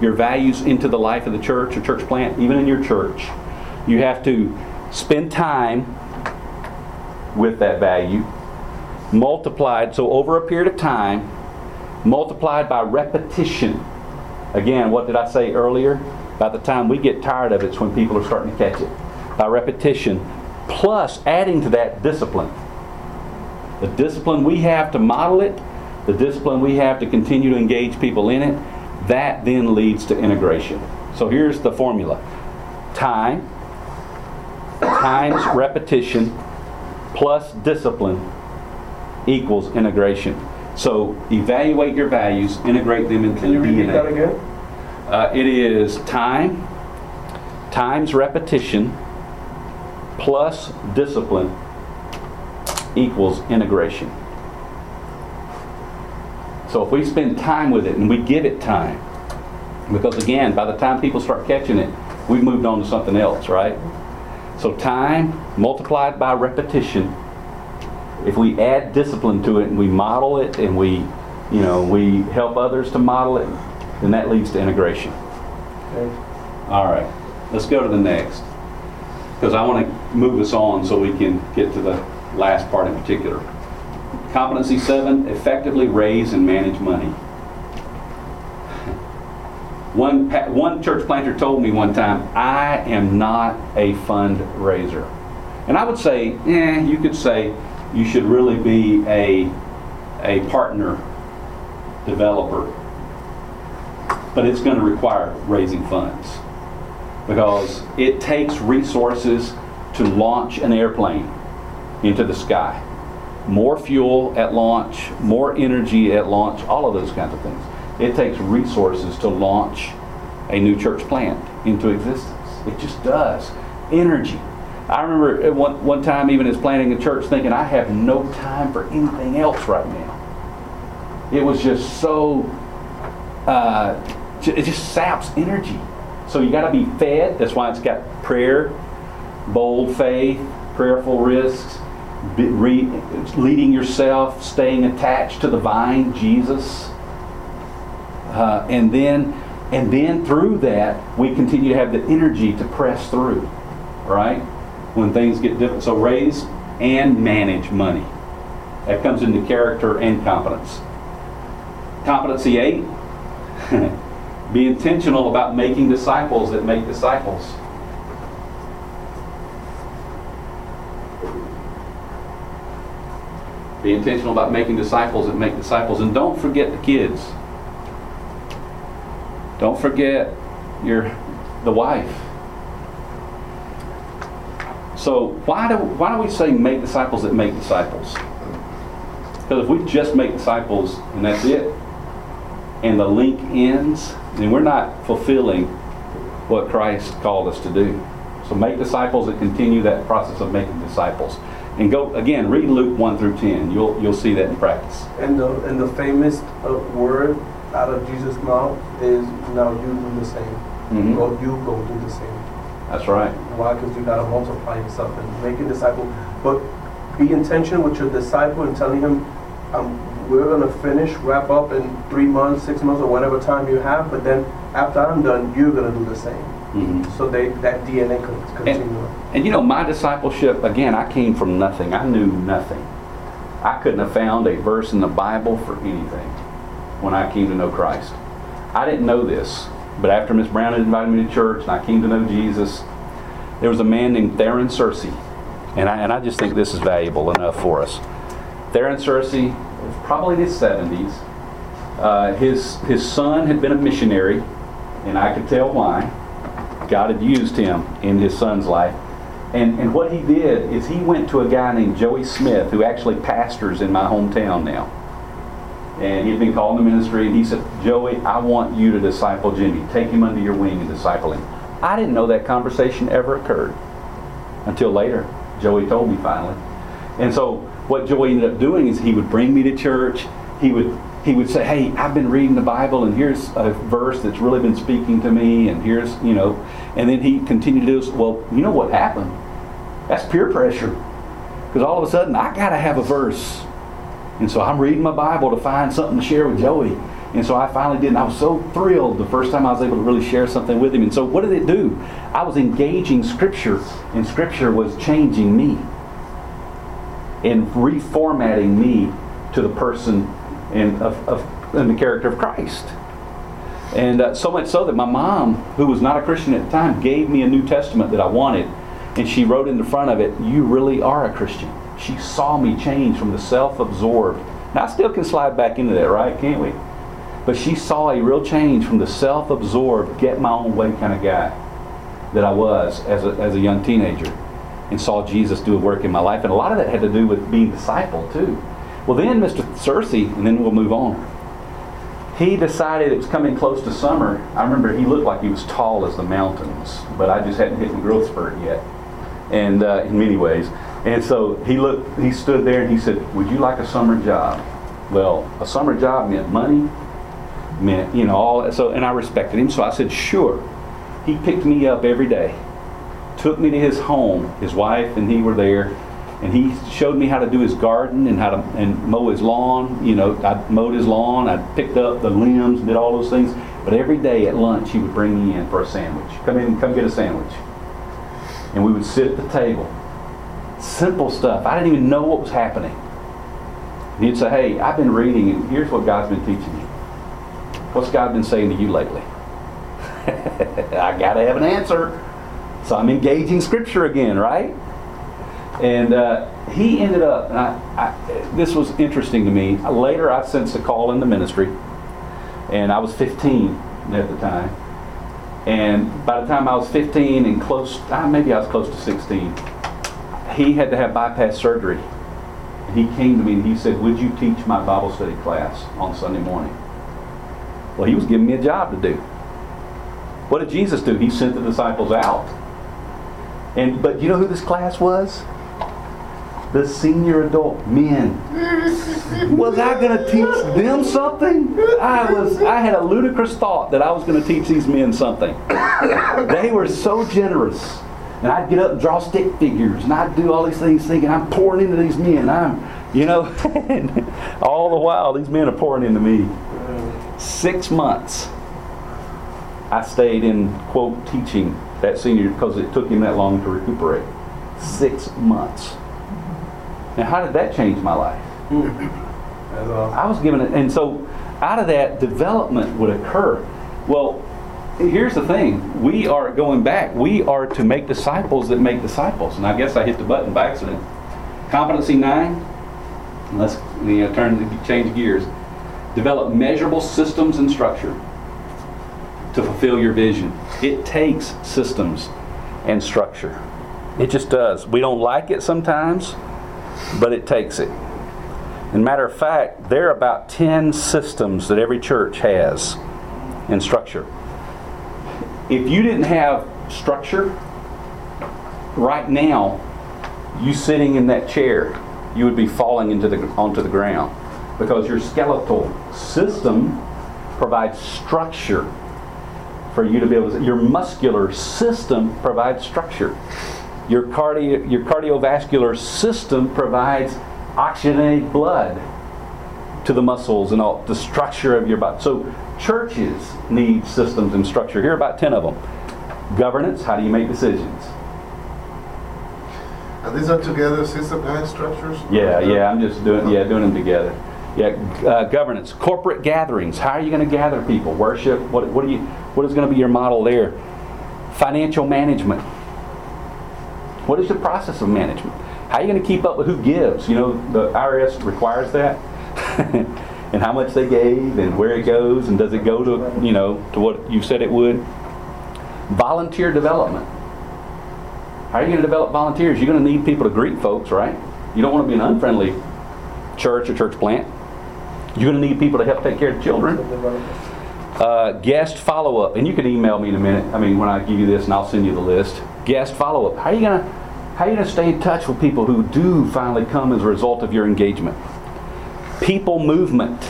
your values into the life of the church or church plant, even in your church. You have to spend time with that value, multiplied. So over a period of time, multiplied by repetition. Again, what did I say earlier? By the time we get tired of it, it's when people are starting to catch it. By repetition, plus adding to that discipline. The discipline we have to model it, the discipline we have to continue to engage people in it, that then leads to integration. So here's the formula time times repetition plus discipline equals integration. So evaluate your values, integrate them into Can you repeat DNA. that again? Uh, it is time times repetition plus discipline equals integration. So if we spend time with it and we give it time, because again, by the time people start catching it, we've moved on to something else, right? So time multiplied by repetition, if we add discipline to it and we model it and we you know, we help others to model it, then that leads to integration. Okay. All right, let's go to the next. Because I want to move us on so we can get to the last part in particular. Competency seven, effectively raise and manage money. One, one church planter told me one time, I am not a fundraiser. And I would say, eh, you could say you should really be a, a partner developer. But it's going to require raising funds because it takes resources to launch an airplane into the sky. More fuel at launch, more energy at launch, all of those kinds of things. It takes resources to launch a new church plant into existence. It just does. Energy. I remember one, one time, even as planning a church, thinking, I have no time for anything else right now. It was just so, uh, it just saps energy. So you got to be fed. That's why it's got prayer, bold faith, prayerful risks, re, leading yourself, staying attached to the vine, Jesus. Uh, and then and then through that we continue to have the energy to press through right? When things get difficult. So raise and manage money. That comes into character and competence. Competency 8 be intentional about making disciples that make disciples be intentional about making disciples that make disciples and don't forget the kids don't forget your the wife. So why do why do we say make disciples that make disciples? Because if we just make disciples and that's it, and the link ends, then we're not fulfilling what Christ called us to do. So make disciples that continue that process of making disciples. And go again, read Luke 1 through 10. You'll you'll see that in practice. And the and the famous uh, word out of Jesus' mouth is now you do the same. Mhm. Go you go do the same. That's right. Why? Because you gotta multiply yourself and make a disciple. But be intentional with your disciple and telling him, um, we're gonna finish, wrap up in three months, six months, or whatever time you have. But then after I'm done, you're gonna do the same. Mhm. So they that DNA can continue. And you know, my discipleship, again, I came from nothing. I knew nothing. I couldn't have found a verse in the Bible for anything when I came to know Christ. I didn't know this, but after Miss Brown had invited me to church and I came to know Jesus, there was a man named Theron Searcy. And I, and I just think this is valuable enough for us. Theron Searcy was probably in his 70s. Uh, his, his son had been a missionary, and I could tell why. God had used him in his son's life. And, and what he did is he went to a guy named Joey Smith, who actually pastors in my hometown now. And he'd been called to ministry, and he said, Joey, I want you to disciple Jimmy. Take him under your wing and disciple him. I didn't know that conversation ever occurred until later. Joey told me finally. And so what Joey ended up doing is he would bring me to church. He would he would say, "Hey, I've been reading the Bible, and here's a verse that's really been speaking to me, and here's you know." And then he continued to do this. Well, you know what happened? That's peer pressure, because all of a sudden I got to have a verse, and so I'm reading my Bible to find something to share with Joey. And so I finally did, and I was so thrilled the first time I was able to really share something with him. And so what did it do? I was engaging Scripture, and Scripture was changing me and reformatting me to the person and of, of the character of Christ. And uh, so much so that my mom, who was not a Christian at the time, gave me a New Testament that I wanted, and she wrote in the front of it, "You really are a Christian." She saw me change from the self-absorbed. Now I still can slide back into that, right? Can't we? But she saw a real change from the self-absorbed, get my own way kind of guy that I was as a, as a young teenager and saw Jesus do a work in my life. And a lot of that had to do with being discipled too. Well, then Mr. Searcy, and then we'll move on. He decided it was coming close to summer. I remember he looked like he was tall as the mountains, but I just hadn't hit the growth spurt yet, and uh, in many ways. And so he looked. He stood there and he said, "Would you like a summer job?" Well, a summer job meant money, meant you know all. So, and I respected him, so I said, "Sure." He picked me up every day took me to his home. His wife and he were there, And he showed me how to do his garden and how to and mow his lawn. You know, I mowed his lawn. I picked up the limbs, did all those things. But every day at lunch, he would bring me in for a sandwich. Come in, come get a sandwich. And we would sit at the table. Simple stuff. I didn't even know what was happening. And he'd say, "Hey, I've been reading, and here's what God's been teaching me. What's God been saying to you lately?" I got to have an answer. So I'm engaging Scripture again, right? And uh, he ended up, and I, I, this was interesting to me. Later, I sensed a call in the ministry, and I was 15 at the time. And by the time I was 15 and close, uh, maybe I was close to 16, he had to have bypass surgery. And he came to me and he said, Would you teach my Bible study class on Sunday morning? Well, he was giving me a job to do. What did Jesus do? He sent the disciples out. And but you know who this class was? The senior adult men. Was I going to teach them something? I was. I had a ludicrous thought that I was going to teach these men something. They were so generous, and I'd get up and draw stick figures, and I'd do all these things, thinking I'm pouring into these men. I'm, you know, all the while these men are pouring into me. Six months. I stayed in quote teaching that senior because it took him that long to recuperate. Six months. Now, how did that change my life? Mm. I was given it, and so out of that, development would occur. Well, here's the thing: we are going back. We are to make disciples that make disciples. And I guess I hit the button by accident. Competency nine. Let's you know, turn change gears. Develop measurable systems and structure to fulfill your vision. It takes systems and structure. It just does. We don't like it sometimes, but it takes it. And matter of fact, there are about 10 systems that every church has in structure. If you didn't have structure, right now, you sitting in that chair, you would be falling into the, onto the ground because your skeletal system provides structure for you to be able to. Your muscular system provides structure. Your cardio, your cardiovascular system provides oxygenated blood to the muscles and all the structure of your body. So churches need systems and structure. Here are about ten of them. Governance. How do you make decisions? And these are together system and structures? Yeah, yeah. I'm just doing yeah doing them together. Yeah, uh, governance, corporate gatherings. How are you going to gather people? Worship. What, what, are you, what is going to be your model there? Financial management. What is the process of management? How are you going to keep up with who gives? You know, the IRS requires that. and how much they gave and where it goes and does it go to, you know, to what you said it would? Volunteer development. How are you going to develop volunteers? You're going to need people to greet folks, right? You don't want to be an unfriendly church or church plant. You're going to need people to help take care of children. Uh, guest follow up, and you can email me in a minute. I mean, when I give you this, and I'll send you the list. Guest follow up. How are you going to how are you going to stay in touch with people who do finally come as a result of your engagement? People movement.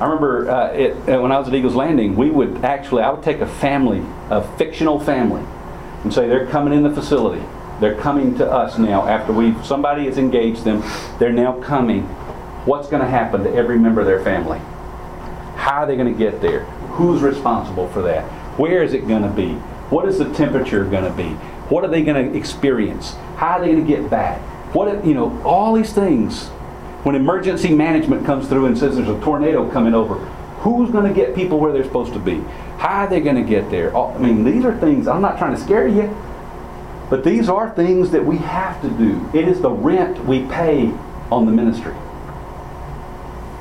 I remember uh, it, uh, when I was at Eagles Landing, we would actually I would take a family, a fictional family, and say they're coming in the facility. They're coming to us now after we somebody has engaged them. They're now coming what's going to happen to every member of their family? How are they going to get there? Who's responsible for that? Where is it going to be? What is the temperature going to be? What are they going to experience? How are they going to get back? What you know, all these things. When emergency management comes through and says there's a tornado coming over, who's going to get people where they're supposed to be? How are they going to get there? Oh, I mean, these are things. I'm not trying to scare you, but these are things that we have to do. It is the rent we pay on the ministry.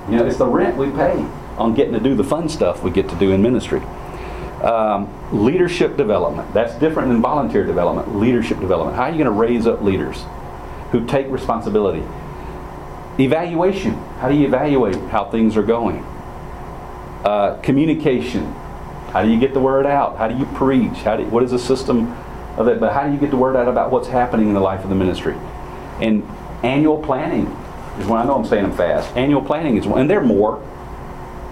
You know, it's the rent we pay on getting to do the fun stuff we get to do in ministry. Um, leadership development. That's different than volunteer development. Leadership development. How are you going to raise up leaders who take responsibility? Evaluation. How do you evaluate how things are going? Uh, communication. How do you get the word out? How do you preach? How do what is the system of it? But how do you get the word out about what's happening in the life of the ministry? And annual planning is one. I know I'm saying them fast. Annual planning is one, and there are more.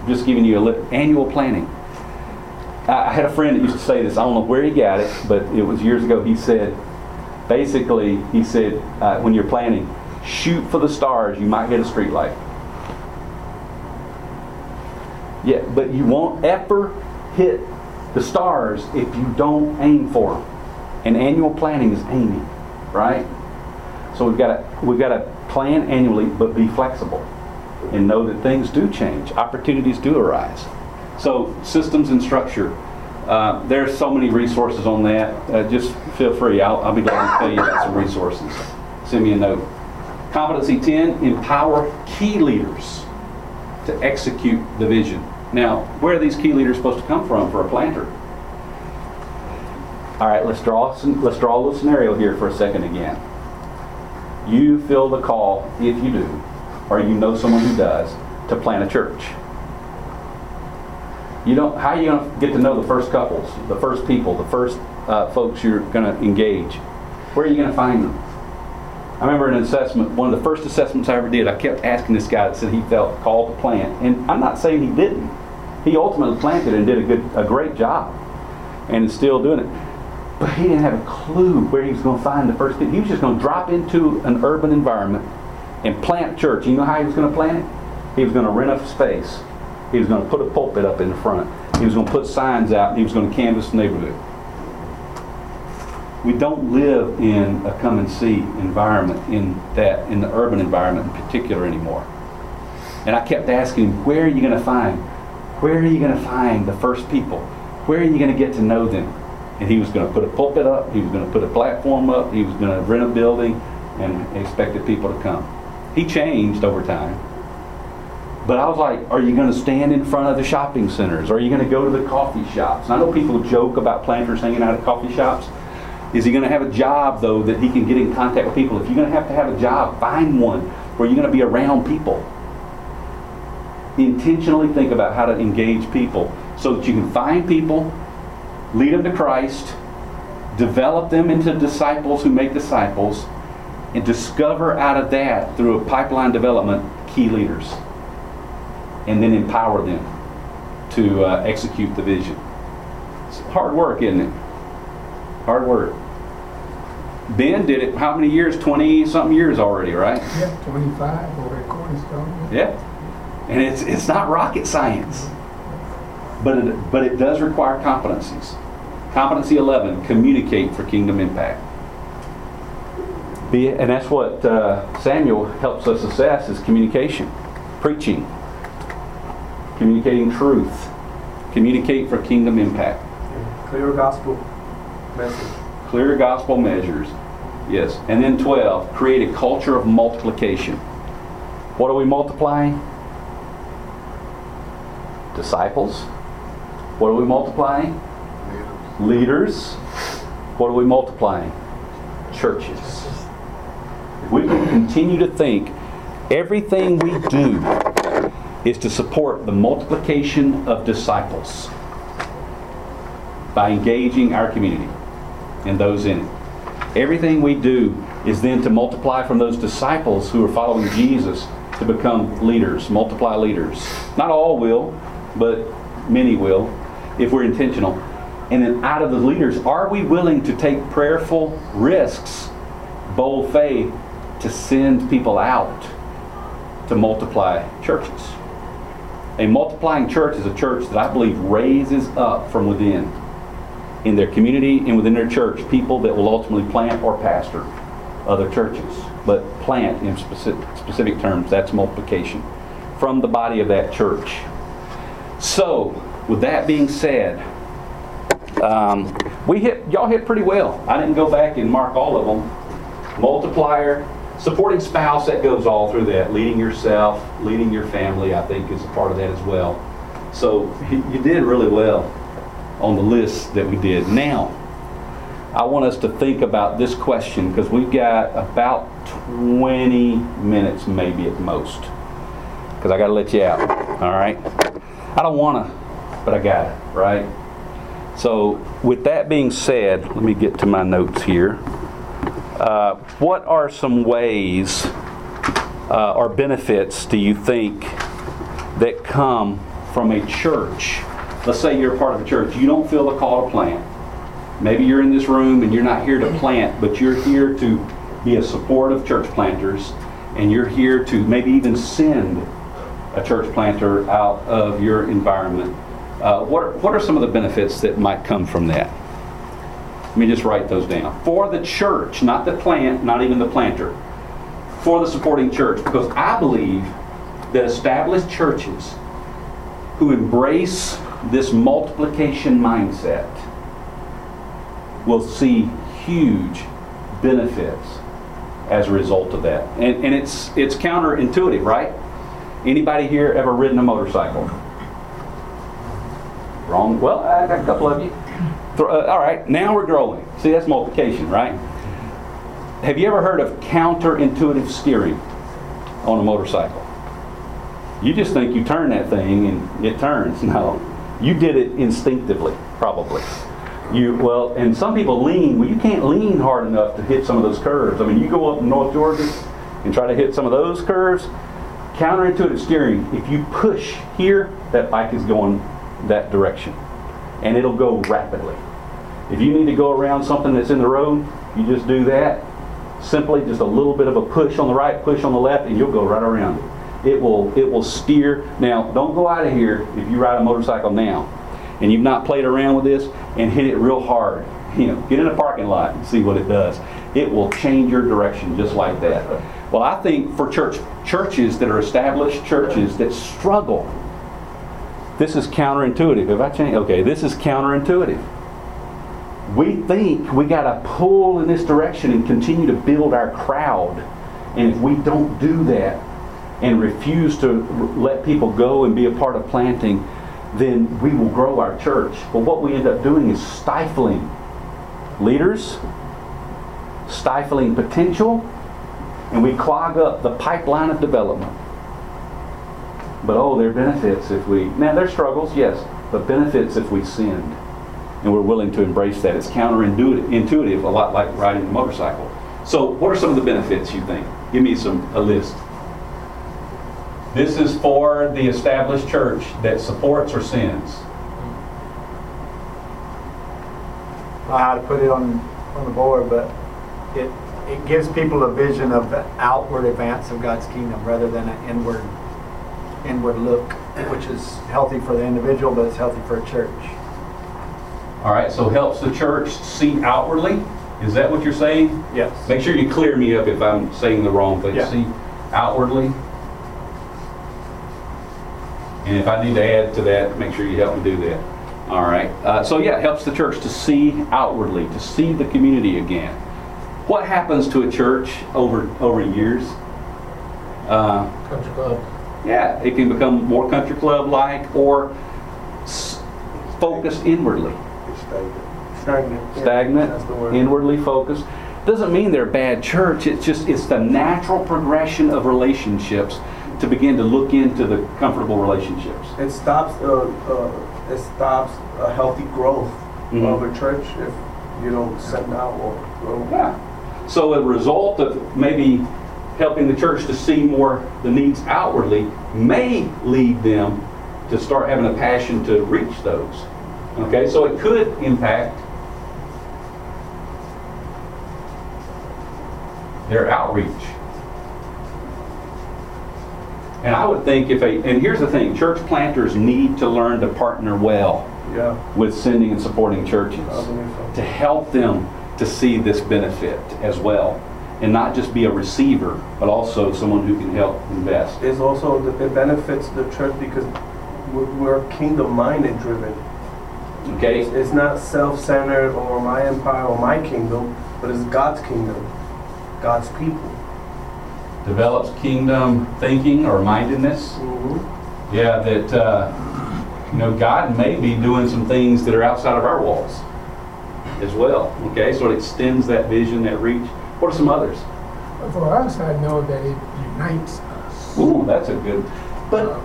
I'm just giving you a li- annual planning. I, had a friend that used to say this. I don't know where he got it, but it was years ago. He said, Basically, he said, uh, when you're planning, shoot for the stars, you might hit a street light. Yeah, but you won't ever hit the stars if you don't aim for them. And annual planning is aiming, right? So we've got to we've got to plan annually, but be flexible, and know that things do change, opportunities do arise. So systems and structure. Uh, there's so many resources on that. Uh, just feel free. I'll, I'll be glad to tell you about some resources. Send me a note. Competency 10: empower key leaders to execute the vision. Now, where are these key leaders supposed to come from for a planter? All right, let's draw some, let's draw a little scenario here for a second again. You feel the call, if you do, or you know someone who does, to plant a church. You don't. How are you going to get to know the first couples, the first people, the first uh, folks you're going to engage? Where are you going to find them? I remember an assessment, one of the first assessments I ever did. I kept asking this guy that said he felt called to plant, and I'm not saying he didn't. He ultimately planted and did a good, a great job, and is still doing it. But he didn't have a clue where he was going to find the first people. He was just going to drop into an urban environment and plant church. You know how he was going to plant it? He was going to rent a space. He was going to put a pulpit up in the front. He was going to put signs out. He was going to canvass the neighborhood. We don't live in a come and see environment in that in the urban environment in particular anymore. And I kept asking, where are you going to find? Where are you going to find the first people? Where are you going to get to know them? And he was going to put a pulpit up. He was going to put a platform up. He was going to rent a building and expected people to come. He changed over time. But I was like, are you going to stand in front of the shopping centers? Are you going to go to the coffee shops? And I know people joke about planters hanging out at coffee shops. Is he going to have a job, though, that he can get in contact with people? If you're going to have to have a job, find one where you're going to be around people. Intentionally think about how to engage people so that you can find people, lead them to Christ, develop them into disciples who make disciples, and discover out of that, through a pipeline development, key leaders. And then empower them to uh, execute the vision. It's hard work, isn't it? Hard work. Ben did it how many years? 20 something years already, right? Yeah, 25 over at Cornerstone. Yeah. And it's, it's not rocket science. But it, but it does require competencies. Competency 11, communicate for kingdom impact. Be, and that's what uh, Samuel helps us assess is communication, preaching, communicating truth, communicate for kingdom impact. Clear gospel message. Clear gospel measures. Yes. And then 12, create a culture of multiplication. What are we multiplying? Disciples. What are we multiplying? Leaders. What are we multiplying? Churches. If we can continue to think everything we do is to support the multiplication of disciples by engaging our community and those in it. Everything we do is then to multiply from those disciples who are following Jesus to become leaders, multiply leaders. Not all will, but many will if we're intentional. And then out of the leaders, are we willing to take prayerful risks, bold faith, to send people out to multiply churches? A multiplying church is a church that I believe raises up from within in their community and within their church people that will ultimately plant or pastor other churches. But plant in specific, specific terms, that's multiplication from the body of that church. So, with that being said, um, we hit y'all hit pretty well. I didn't go back and mark all of them. Multiplier, supporting spouse, that goes all through that. Leading yourself, leading your family, I think is a part of that as well. So you did really well on the list that we did. Now, I want us to think about this question because we've got about 20 minutes, maybe at most. Because I got to let you out. All right? I don't want to, but I got it, right? So, with that being said, let me get to my notes here. Uh, what are some ways uh, or benefits do you think that come from a church? Let's say you're a part of a church. You don't feel the call to plant. Maybe you're in this room and you're not here to plant, but you're here to be a support of church planters, and you're here to maybe even send a church planter out of your environment. Uh, what, what are some of the benefits that might come from that? Let me just write those down. For the church, not the plant, not even the planter. For the supporting church, because I believe that established churches who embrace this multiplication mindset will see huge benefits as a result of that. And, and it's, it's counterintuitive, right? Anybody here ever ridden a motorcycle? Wrong. Well, I got a couple of you. Thro- uh, all right, now we're growing. See, that's multiplication, right? Have you ever heard of counterintuitive steering on a motorcycle? You just think you turn that thing and it turns. No, you did it instinctively, probably. You well, and some people lean. Well, you can't lean hard enough to hit some of those curves. I mean, you go up in North Georgia and try to hit some of those curves. Counterintuitive steering. If you push here, that bike is going that direction, and it'll go rapidly. If you need to go around something that's in the road, you just do that. Simply just a little bit of a push on the right, push on the left, and you'll go right around it. It will it will steer. Now, don't go out of here if you ride a motorcycle now and you've not played around with this and hit it real hard. You know, get in a parking lot and see what it does. It will change your direction just like that. Well, I think for church churches that are established churches that struggle, this is counterintuitive. Have I changed? Okay, this is counterintuitive. We think we got to pull in this direction and continue to build our crowd. And if we don't do that and refuse to let people go and be a part of planting, then we will grow our church. But what we end up doing is stifling leaders, stifling potential, and we clog up the pipeline of development. But oh, there are benefits if we, now there's struggles, yes, but benefits if we sinned. And we're willing to embrace that. It's counterintuitive, a lot like riding a motorcycle. So, what are some of the benefits you think? Give me some a list. This is for the established church that supports or sins. I how to put it on, on the board, but it, it gives people a vision of the outward advance of God's kingdom rather than an inward, inward look, which is healthy for the individual, but it's healthy for a church. All right, so helps the church see outwardly. Is that what you're saying? Yes. Make sure you clear me up if I'm saying the wrong thing. Yeah. See outwardly. And if I need to add to that, make sure you help me do that. All right. Uh, so yeah, it helps the church to see outwardly, to see the community again. What happens to a church over over years? Uh, Country club. Yeah, it can become more country club like or s- focused inwardly It's stagnant. Stagnant. yeah, stagnant, That's the word. inwardly focused. Doesn't mean they're bad church. It's just it's the natural progression of relationships to begin to look into the comfortable relationships. It stops, uh, uh, it stops a healthy growth Mhm. of a church if you don't send out or grow. Yeah. So a result of maybe helping the church to see more the needs outwardly may lead them to start having a passion to reach those. Okay, so it could impact their outreach. And I would think if a, and here's the thing, church planters need to learn to partner well Yeah, with sending and supporting churches so. to help them to see this benefit as well and not just be a receiver but also someone who can help invest. It's also, the- it benefits the church because we're- we're kingdom-minded driven. okay. It's it's not self-centered or my empire or my kingdom, but it's God's kingdom, God's people. develops kingdom thinking or mindedness. Yeah that uh, you know god may be doing some things that are outside of our walls as well. Okay so it extends that vision that reach what are some others For us, I know that it unites us. ooh that's a good but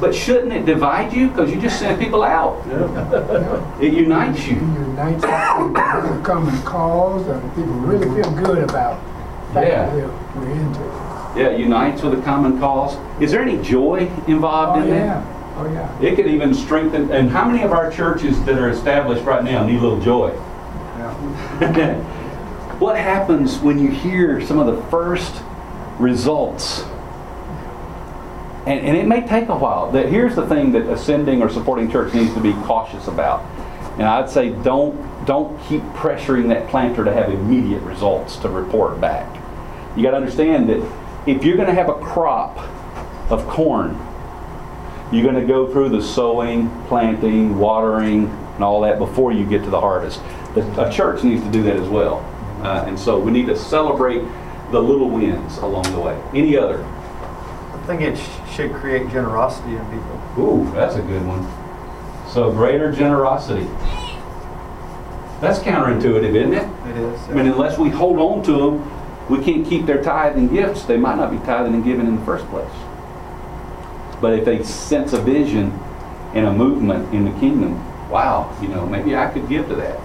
but shouldn't it divide you because you just send people out Yeah. No, it unites It you unites us. People come and cause, and people really feel good about Yeah. we're, we're into. Yeah, unites with a common cause. Is there any joy involved Oh, in yeah. that? Oh, yeah. It could even strengthen. And how many of our churches that are established right now need a little joy? Yeah. what happens when you hear some of the first results? And, and it may take a while. That here's the thing that ascending or supporting church needs to be cautious about. And I'd say don't don't keep pressuring that planter to have immediate results to report back. You got to understand that if you're going to have a crop of corn, you're going to go through the sowing, planting, watering, and all that before you get to the harvest. The, a church needs to do that as well. Uh, and so we need to celebrate the little wins along the way. Any other? I think it sh- should create generosity in people. Ooh, that's a good one. So greater generosity. That's counterintuitive, isn't it? It is. I mean, unless we hold on to them, we can't keep their tithe and gifts. They might not be tithing and giving in the first place. But if they sense a vision and a movement in the kingdom, wow, you know, maybe I could give to that.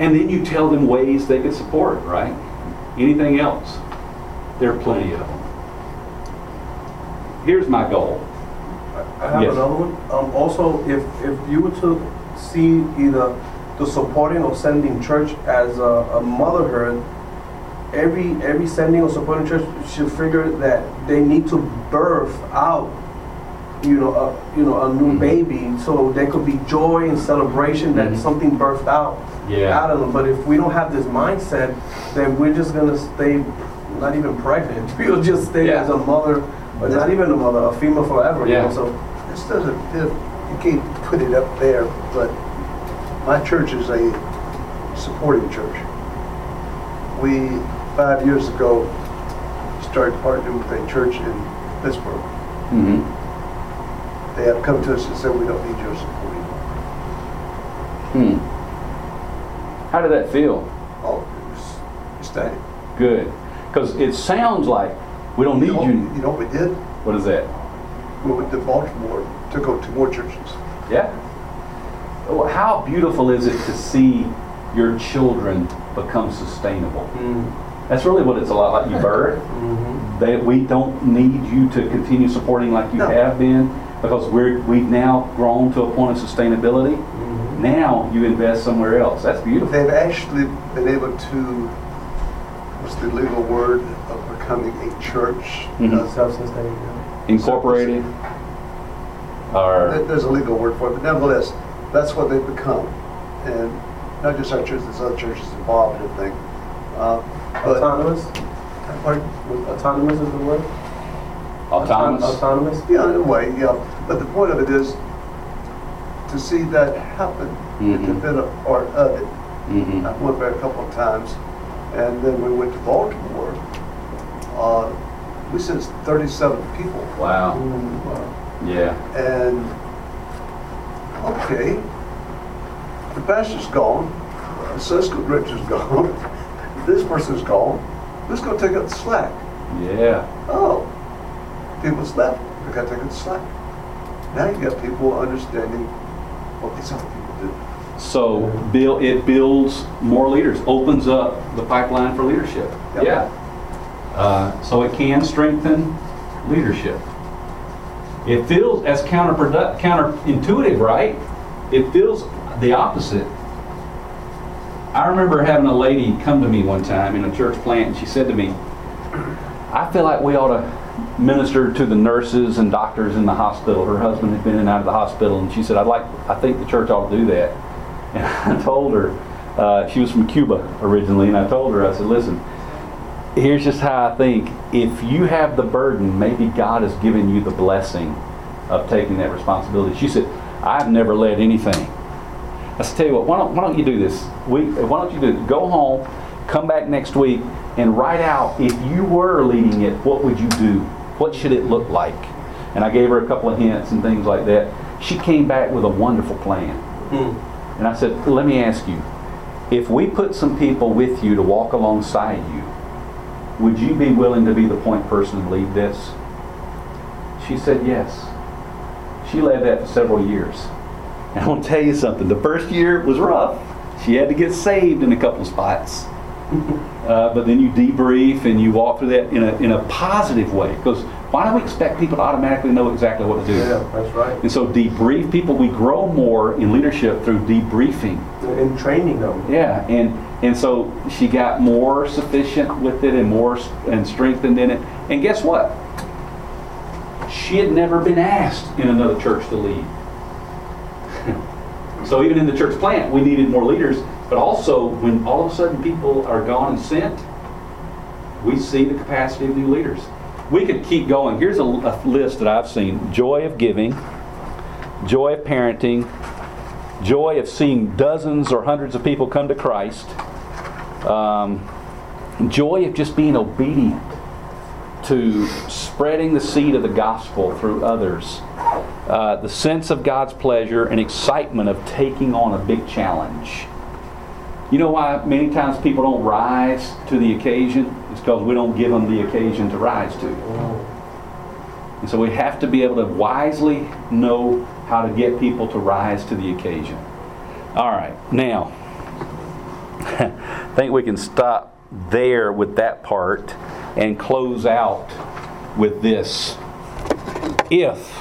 And then you tell them ways they could support, right? Anything else? There are plenty of them. Here's my goal. I have Yes. another one. Um, also, if, if you were to see either the supporting or sending church as a, a motherhood, every every sending or supporting church should figure that they need to birth out, you know, a, you know, a new Mhm. baby, so there could be joy and celebration that Mhm. something birthed out out of them. But if we don't have this mindset, then we're just gonna stay not even pregnant. We'll just stay Yeah. as a mother, but not even a mother, a female forever. you know, So This doesn't, it- you can't put it up there, but my church is a supporting church. We, five years ago, started partnering with a church in Pittsburgh. Mm-hmm. They have come to us and said, we don't need your support anymore. Hmm. How did that feel? Oh, it was ecstatic. Good. Because it sounds like we don't need You know- you. You know what we did? What is that? We went to Baltimore, took over to more churches. Yeah. Well, How beautiful is it to see your children become sustainable? Mm-hmm. That's really what it's a lot like you bird. Mm-hmm. That we don't need you to continue supporting like you No. have been because we're we've now grown to a point of sustainability. Now you invest somewhere else. That's beautiful. They've actually been able to, what's the legal word of becoming a church? Mhm. Uh, self-sustaining. Incorporated. There- Or There's a legal word for it, but nevertheless, that's what they've become. And not just our church, there's other churches involved and everything. Uh, But, Autonomous. pardon? Autonomous is the word. autonomous. Autonomous. yeah, in a way, yeah. But the point of it is to see that happen, Mhm. to been a part of it. Mhm. I went there a couple of times, and then we went to Baltimore. Uh, we sent 37 people. Wow. Yeah. And, okay, the pastor's gone, the school director's gone, this person's gone, who's gonna take up the slack? Yeah. Oh, people's left, they gotta take up the slack. Now you got people understanding what these other people do. So build, it builds more leaders, opens up the pipeline for leadership. Yep. Yeah. Uh, so it can strengthen leadership. It feels as counterproductive, counterintuitive, right? It feels the opposite. I remember having a lady come to me one time in a church plant, and she said to me, I feel like we ought to minister to the nurses and doctors in the hospital. Her husband had been in and out of the hospital, and she said, I'd like, I think the church ought to do that. And I told her, uh, she was from Cuba originally, and I told her, I said, listen, here's just how I think. If you have the burden, maybe God has given you the blessing of taking that responsibility. She said, I've never led anything. I said, tell you what, why don't, why don't you do this? We, why don't you do this? Go home, come back next week, and write out if you were leading it, what would you do? What should it look like? And I gave her a couple of hints and things like that. She came back with a wonderful plan. Hmm. And I said, let me ask you, if we put some people with you to walk alongside you, would you be willing to be the point person and lead this? She said yes. She led that for several years. And I want to tell you something. The first year was rough. She had to get saved in a couple of spots. Uh, but then you debrief and you walk through that in a, in a positive way. Because why do we expect people to automatically know exactly what to do? Yeah, that's right. And so debrief people. We grow more in leadership through debriefing. And training them. Yeah, and and so she got more sufficient with it and more and strengthened in it. And guess what? She had never been asked in another church to lead. so even in the church plant, we needed more leaders. But also, when all of a sudden people are gone and sent, we see the capacity of new leaders. We could keep going. Here's a, a list that I've seen: joy of giving, joy of parenting, joy of seeing dozens or hundreds of people come to Christ, um, joy of just being obedient to spreading the seed of the gospel through others, uh, the sense of God's pleasure and excitement of taking on a big challenge. You know why many times people don't rise to the occasion? It's because we don't give them the occasion to rise to. And so we have to be able to wisely know how to get people to rise to the occasion. All right, now, I think we can stop there with that part and close out with this. If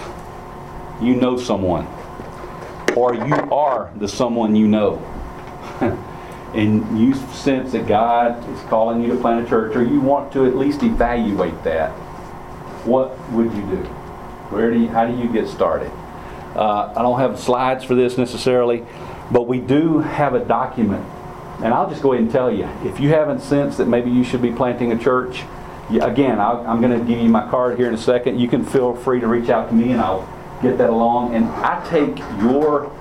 you know someone, or you are the someone you know, and you sense that God is calling you to plant a church, or you want to at least evaluate that, what would you do? Where do you, how do you get started? Uh, I don't have slides for this necessarily, but we do have a document. And I'll just go ahead and tell you if you haven't sensed that maybe you should be planting a church, again, I'll, I'm going to give you my card here in a second. You can feel free to reach out to me and I'll get that along. And I take your,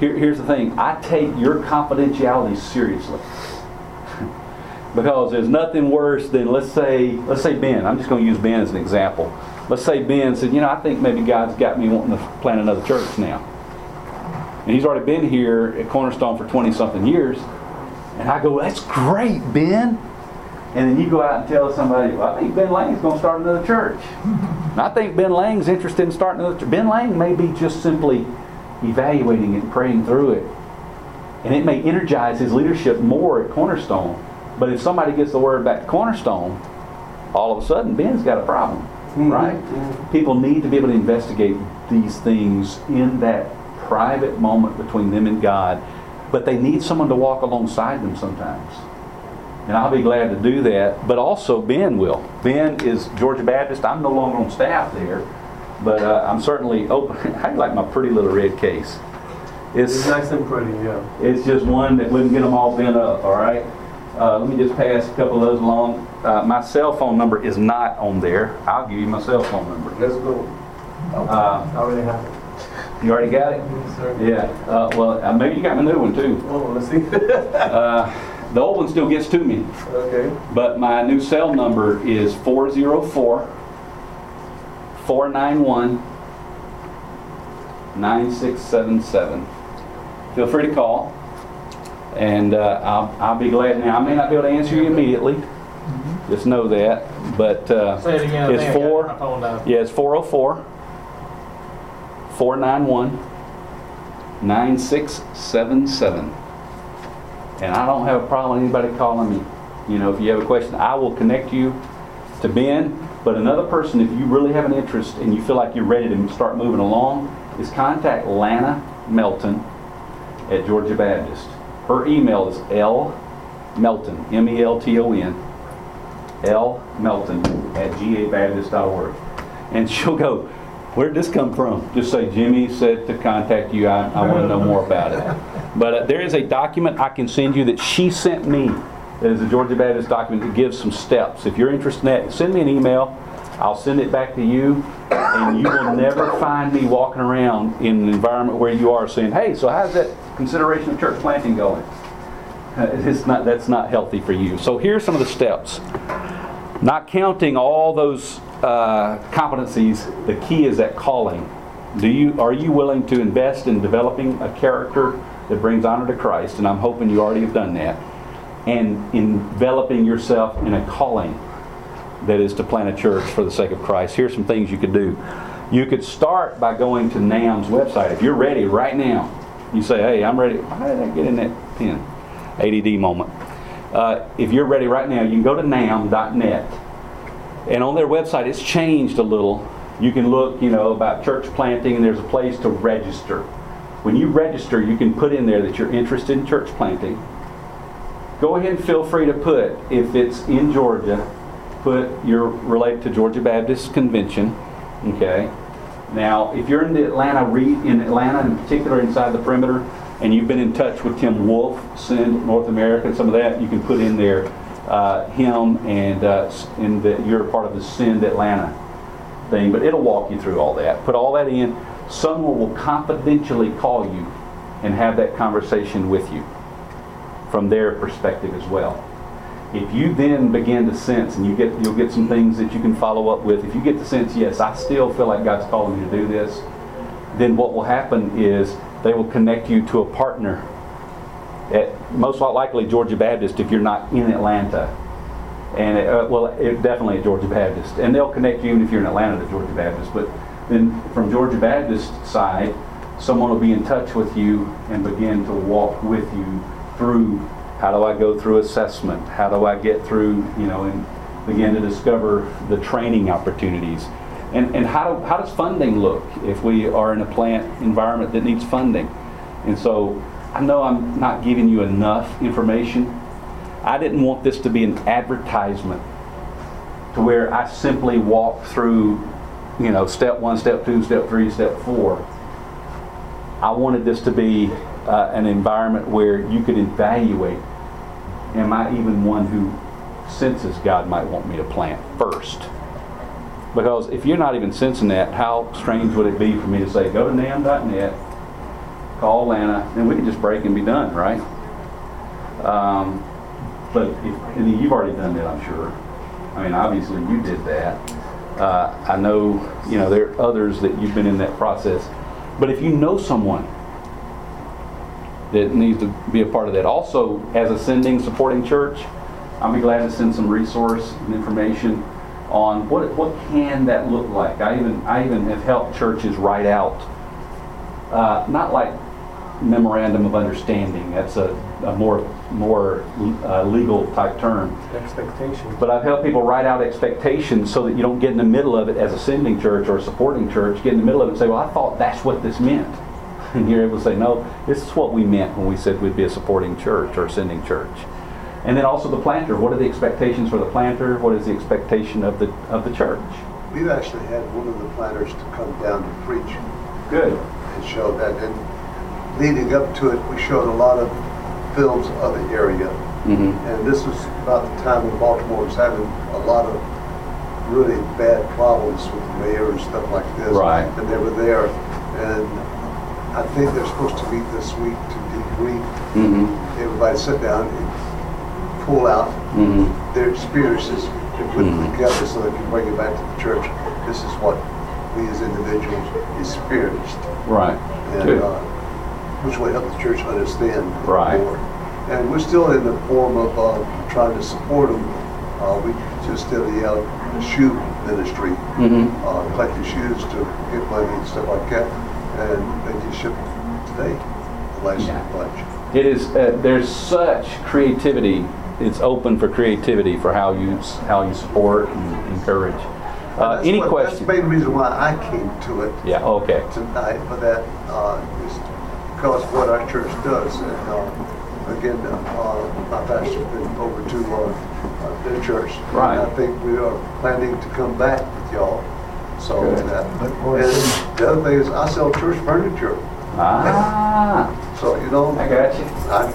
here, here's the thing I take your confidentiality seriously. because there's nothing worse than let's say let's say Ben. I'm just going to use Ben as an example. Let's say Ben said, you know, I think maybe God's got me wanting to plant another church now. And he's already been here at Cornerstone for 20 something years. And I go, that's great, Ben. And then you go out and tell somebody, well, I think Ben Lang's going to start another church. and I think Ben Lang's interested in starting another church. Ben Lang may be just simply evaluating it praying through it. And it may energize his leadership more at Cornerstone. But if somebody gets the word back to Cornerstone, all of a sudden Ben's got a problem, mm-hmm. right? People need to be able to investigate these things in that private moment between them and God, but they need someone to walk alongside them sometimes. And I'll be glad to do that, but also Ben will. Ben is Georgia Baptist. I'm no longer on staff there, but uh, I'm certainly open. I like my pretty little red case. It's It's nice and pretty, yeah. it's just one that wouldn't get them all bent up, all right? Uh, let me just pass a couple of those along. Uh, my cell phone number is not on there. I'll give you my cell phone number. Let's go. Uh, I already have it. you already got it? Yes, sir. Yeah. Uh, well, uh, maybe you got my new one too. Oh, let's see. Uh, the old one still gets to me, okay. but my new cell number is 404 491 9677. Feel free to call, and uh, I'll, I'll be glad. Now, I may not be able to answer you immediately, just know that, but uh, it. It's four- My phone down. yeah, it's 404 491 9677. And I don't have a problem with anybody calling me. You know, if you have a question, I will connect you to Ben. But another person, if you really have an interest and you feel like you're ready to start moving along, is contact Lana Melton at Georgia Baptist. Her email is L Melton, M E L T O N, L Melton at gabaptist.org. And she'll go, Where'd this come from? Just say, Jimmy said to contact you. I, I want to know more about it. But uh, there is a document I can send you that she sent me that is a Georgia Baptist document that gives some steps. If you're interested in that, send me an email. I'll send it back to you, and you will never find me walking around in an environment where you are saying, "Hey, so how's that consideration of church planting going?" It's not. That's not healthy for you. So here's some of the steps. Not counting all those uh, competencies, the key is that calling. Do you are you willing to invest in developing a character that brings honor to Christ? And I'm hoping you already have done that. And enveloping yourself in a calling that is to plant a church for the sake of Christ. Here's some things you could do. You could start by going to NAMB's website. If you're ready right now, you say, "Hey, I'm ready." How did I get in that pen? ADD moment. Uh, if you're ready right now, you can go to namb.net. And on their website, it's changed a little. You can look, you know, about church planting, and there's a place to register. When you register, you can put in there that you're interested in church planting. Go ahead and feel free to put, if it's in Georgia, put you're related to Georgia Baptist Convention. Okay. Now, if you're in the Atlanta in Atlanta, in particular inside the perimeter, and you've been in touch with Tim Wolf, Send North America, and some of that, you can put in there uh, him and uh, and that you're part of the Send Atlanta thing. But it'll walk you through all that. Put all that in. Someone will confidentially call you and have that conversation with you from their perspective as well. If you then begin to sense, and you get you'll get some things that you can follow up with. If you get the sense, yes, I still feel like God's calling me to do this, then what will happen is they will connect you to a partner at most likely Georgia Baptist if you're not in Atlanta. And it, uh, well, it, definitely at Georgia Baptist, and they'll connect you even if you're in Atlanta to Georgia Baptist. But then from Georgia Baptist side, someone will be in touch with you and begin to walk with you through how do I go through assessment, how do I get through, you know, and begin to discover the training opportunities, and and how do, how does funding look if we are in a plant environment that needs funding, and so I know I'm not giving you enough information. I didn't want this to be an advertisement to where I simply walk through, you know, step one, step two, step three, step four. I wanted this to be uh, an environment where you could evaluate am I even one who senses God might want me to plant first? Because if you're not even sensing that, how strange would it be for me to say, go to namb.net, call Lana, and we can just break and be done, right? Um, but if, you've already done that, I'm sure. I mean, obviously you did that. Uh, I know, you know, there are others that you've been in that process. But if you know someone that needs to be a part of that, also as a sending supporting church, I'll be glad to send some resource and information on what what can that look like. I even I even have helped churches write out uh, not like memorandum of understanding. That's a, a more more uh, legal type term. Expectation. But I've helped people write out expectations so that you don't get in the middle of it as a sending church or a supporting church, get in the middle of it and say, well, I thought that's what this meant. And you're able to say, no, this is what we meant when we said we'd be a supporting church or sending church. And then also the planter. What are the expectations for the planter? What is the expectation of the of the church? We've actually had one of the planners to come down to preach Good. and show that. And leading up to it, we showed a lot of films of the area. Mm-hmm. And this was about the time when Baltimore was having a lot of really bad problems with the mayor and stuff like this. Right. And they were there. And I think they're supposed to meet this week to debrief. Mm-hmm. Everybody sit down and pull out Mm-hmm. their experiences and put them together so they can bring it back to the church. This is what we as individuals experienced. Right. And, Good. uh, which will help the church understand Right. more. And we're still in the form of uh, trying to support them. Uh, we just did the shoe ministry, Mm-hmm. uh, collecting shoes to get money and stuff like that. And they just shipped today, last Yeah. bunch. It is. Uh, there's such creativity. It's open for creativity for how you how you support and encourage. Uh, any what- questions? That's the main reason why I came to it Yeah. Okay. tonight for that, uh, is because of what our church does. And, uh, again, uh, my pastor's been over to, uh, uh, their church. Right. And I think we are planning to come back with y'all. So, Good. that, Look and the other thing is I sell church furniture. Ah, So, you know. I got you. I,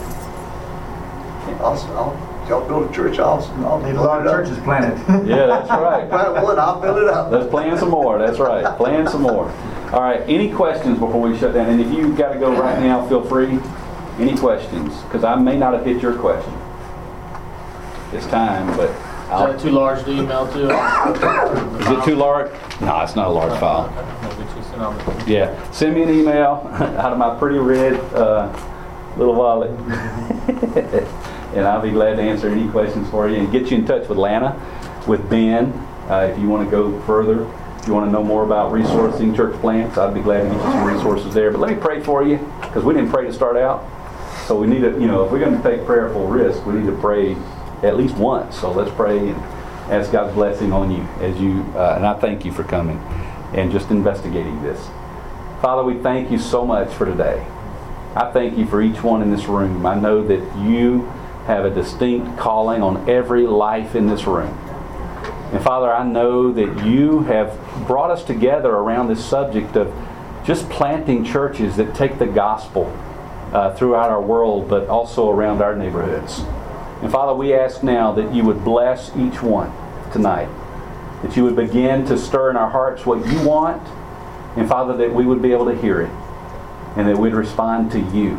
I'll, I'll, y'all build a church, I'll, I'll. Need a lot of build up. churches planted. Yeah, that's right. Plant one, I'll build it up. Let's plan some more. That's right. Plan some more. All right. Any questions before we shut down? And if you've got to go right now, feel free. Any questions? Because I may not have hit your question. It's time, but Is that too large to email to? is it too large? No, it's not a large file. I'll get you sent on the- Yeah, send me an email out of my pretty red uh, little wallet. and I'll be glad to answer any questions for you and get you in touch with Lana, with Ben, uh, if you want to go further. If you want to know more about resourcing church plants, I'd be glad to get you some resources there. But let me pray for you, because we didn't pray to start out. So we need to, you know, if we're going to take prayerful risk, we need to pray at least once. So let's pray and ask God's blessing on you as you, uh, and I thank you for coming and just investigating this. Father, we thank you so much for today. I thank you for each one in this room. I know that you have a distinct calling on every life in this room. And Father, I know that you have brought us together around this subject of just planting churches that take the gospel uh, throughout our world, but also around our neighborhoods. And Father, we ask now that you would bless each one tonight, that you would begin to stir in our hearts what you want, and Father, that we would be able to hear it, and that we'd respond to you.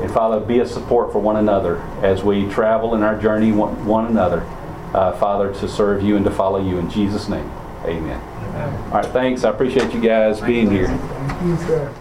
And Father, be a support for one another as we travel in our journey one, one another, uh, Father, to serve you and to follow you. In Jesus' name, amen. All right, thanks. I appreciate you guys being here. Thank you, sir.